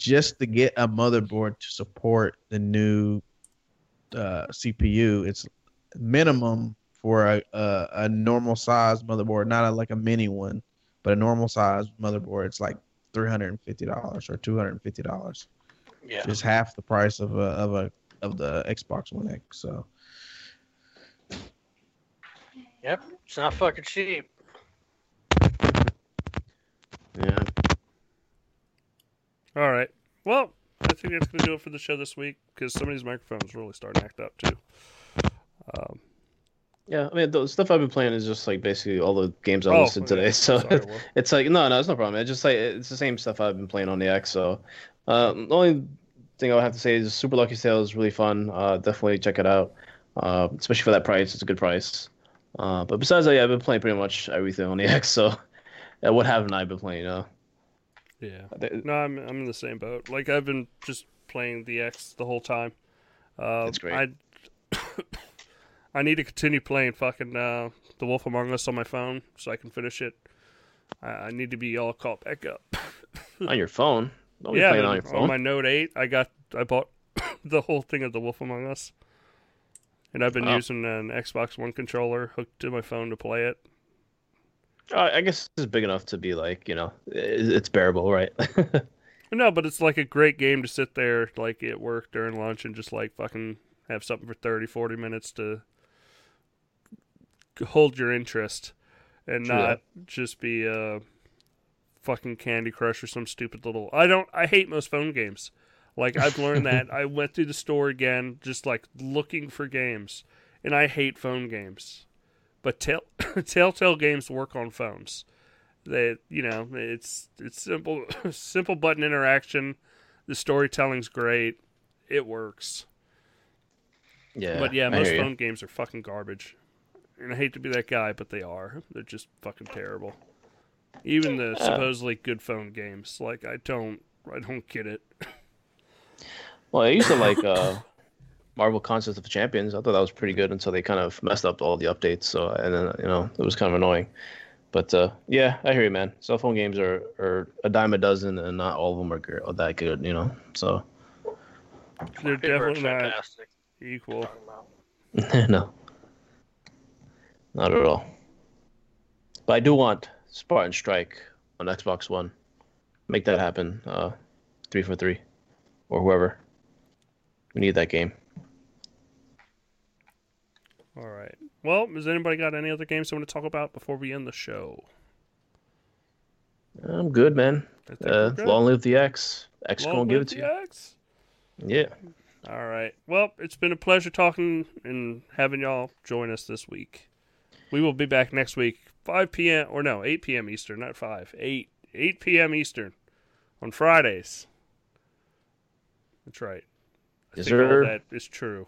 [SPEAKER 4] just to get a motherboard to support the new uh, CPU, it's minimum for a, a a normal size motherboard, not a, like a mini one, but a normal size motherboard. It's like three hundred and fifty dollars or two hundred and fifty dollars,
[SPEAKER 2] yeah.
[SPEAKER 4] just half the price of a of a of the Xbox One X. So.
[SPEAKER 2] Yep. It's not fucking cheap.
[SPEAKER 3] Yeah.
[SPEAKER 1] All right. Well, I think that's gonna do it for the show this week because some of these microphones really starting to act up too. Um,
[SPEAKER 3] Yeah, I mean, the stuff I've been playing is just like basically all the games I
[SPEAKER 1] oh,
[SPEAKER 3] listed today. [LAUGHS] So
[SPEAKER 1] sorry,
[SPEAKER 3] it's like no, no, it's no problem. It's just like it's the same stuff I've been playing on the X. So um, the only thing I would have to say is Super Lucky's Tale is really fun. Uh, definitely check it out, uh, especially for that price. It's a good price. Uh, but besides that, yeah, I've been playing pretty much everything on the [LAUGHS] X. So yeah, what haven't I been playing? You know,
[SPEAKER 1] yeah.
[SPEAKER 3] Th-
[SPEAKER 1] No, I'm I'm in the same boat. Like I've been just playing the X the whole time. Uh,
[SPEAKER 3] That's great.
[SPEAKER 1] I [COUGHS] I need to continue playing fucking uh, The Wolf Among Us on my phone so I can finish it. I, I need to be all caught back up. [LAUGHS]
[SPEAKER 3] on your phone. Don't be
[SPEAKER 1] yeah,
[SPEAKER 3] playing on your phone.
[SPEAKER 1] my Note 8, I got I bought [COUGHS] the whole thing of The Wolf Among Us, and I've been
[SPEAKER 3] Wow.
[SPEAKER 1] using an Xbox One controller hooked to my phone to play it.
[SPEAKER 3] Uh, I guess it's big enough to be like you know, it's bearable, right? [LAUGHS]
[SPEAKER 1] No, but it's like a great game to sit there like at work during lunch and just like fucking have something for 30, 40 minutes to hold your interest and
[SPEAKER 3] True
[SPEAKER 1] not just be uh fucking Candy Crush or some stupid little I don't I hate most phone games. Like I've learned that. [LAUGHS] I went through the store again, just like looking for games, and I hate phone games. But tell, [LAUGHS] Telltale games work on phones. They, you know, it's it's simple, [LAUGHS] simple button interaction. The storytelling's great. It works.
[SPEAKER 3] Yeah.
[SPEAKER 1] but yeah, most
[SPEAKER 3] hear you.
[SPEAKER 1] phone games are fucking garbage. And I hate to be that guy, but they are. They're just fucking terrible. Even the
[SPEAKER 3] Uh.
[SPEAKER 1] supposedly good phone games, like I don't, I don't get it.
[SPEAKER 3] Well, I used to like uh, [LAUGHS] Marvel Contest of the Champions. I thought that was pretty good until they kind of messed up all the updates. So and then you know it was kind of annoying. But uh, yeah, I hear you, man. Cell phone games are, are a dime a dozen, and not all of them are, good, are that good. You know, so
[SPEAKER 1] They're definitely not
[SPEAKER 2] fantastic.
[SPEAKER 1] equal. [LAUGHS]
[SPEAKER 3] No, not at all. But I do want Spartan Strike on Xbox One. Make that happen. Uh, three for three, or whoever. We need that game.
[SPEAKER 1] All right. Well, has anybody got any other games they want to talk about before we end the show?
[SPEAKER 3] I'm good, man. Uh,
[SPEAKER 1] good.
[SPEAKER 3] long live the X. X
[SPEAKER 1] Long
[SPEAKER 3] gonna give it to you.
[SPEAKER 1] X.
[SPEAKER 3] Yeah.
[SPEAKER 1] All right. Well, it's been a pleasure talking and having y'all join us this week. We will be back next week, 5 p.m. or no, 8 p.m. Eastern, not 5. 8 8 p.m. Eastern on Fridays. That's right. I
[SPEAKER 3] Yes,
[SPEAKER 1] think all that is true.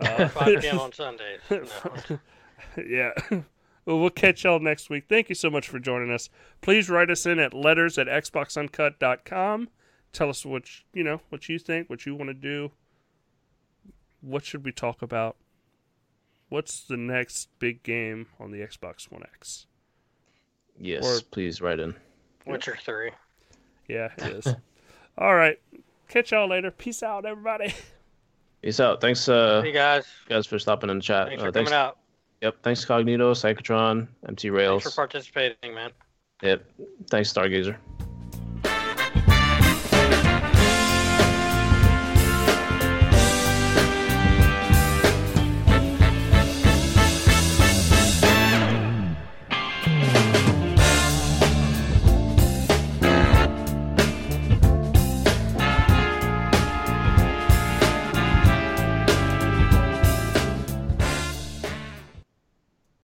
[SPEAKER 1] Uh, [LAUGHS]
[SPEAKER 2] 5 p.m. on Sundays. [LAUGHS] No.
[SPEAKER 1] yeah. Well, we'll catch y'all next week. Thank you so much for joining us. Please write us in at letters at xboxuncut.com. Tell us what you- you know, what you think, what you want to do. What should we talk about? What's the next big game on the Xbox One X?
[SPEAKER 3] Yes.
[SPEAKER 1] Or-
[SPEAKER 3] please write in.
[SPEAKER 2] Witcher 3.
[SPEAKER 1] Yeah, it is. [LAUGHS] All right. Catch y'all later. Peace out, everybody.
[SPEAKER 3] Peace out. Thanks, uh,
[SPEAKER 2] Hey guys,
[SPEAKER 3] guys, for stopping in the chat.
[SPEAKER 2] thanks
[SPEAKER 3] Uh,
[SPEAKER 2] for
[SPEAKER 3] thanks.
[SPEAKER 2] coming out.
[SPEAKER 3] Yep. Thanks, Cognito, Psychotron, MT Rails.
[SPEAKER 2] Thanks for participating, man.
[SPEAKER 3] Yep. Thanks, Stargazer.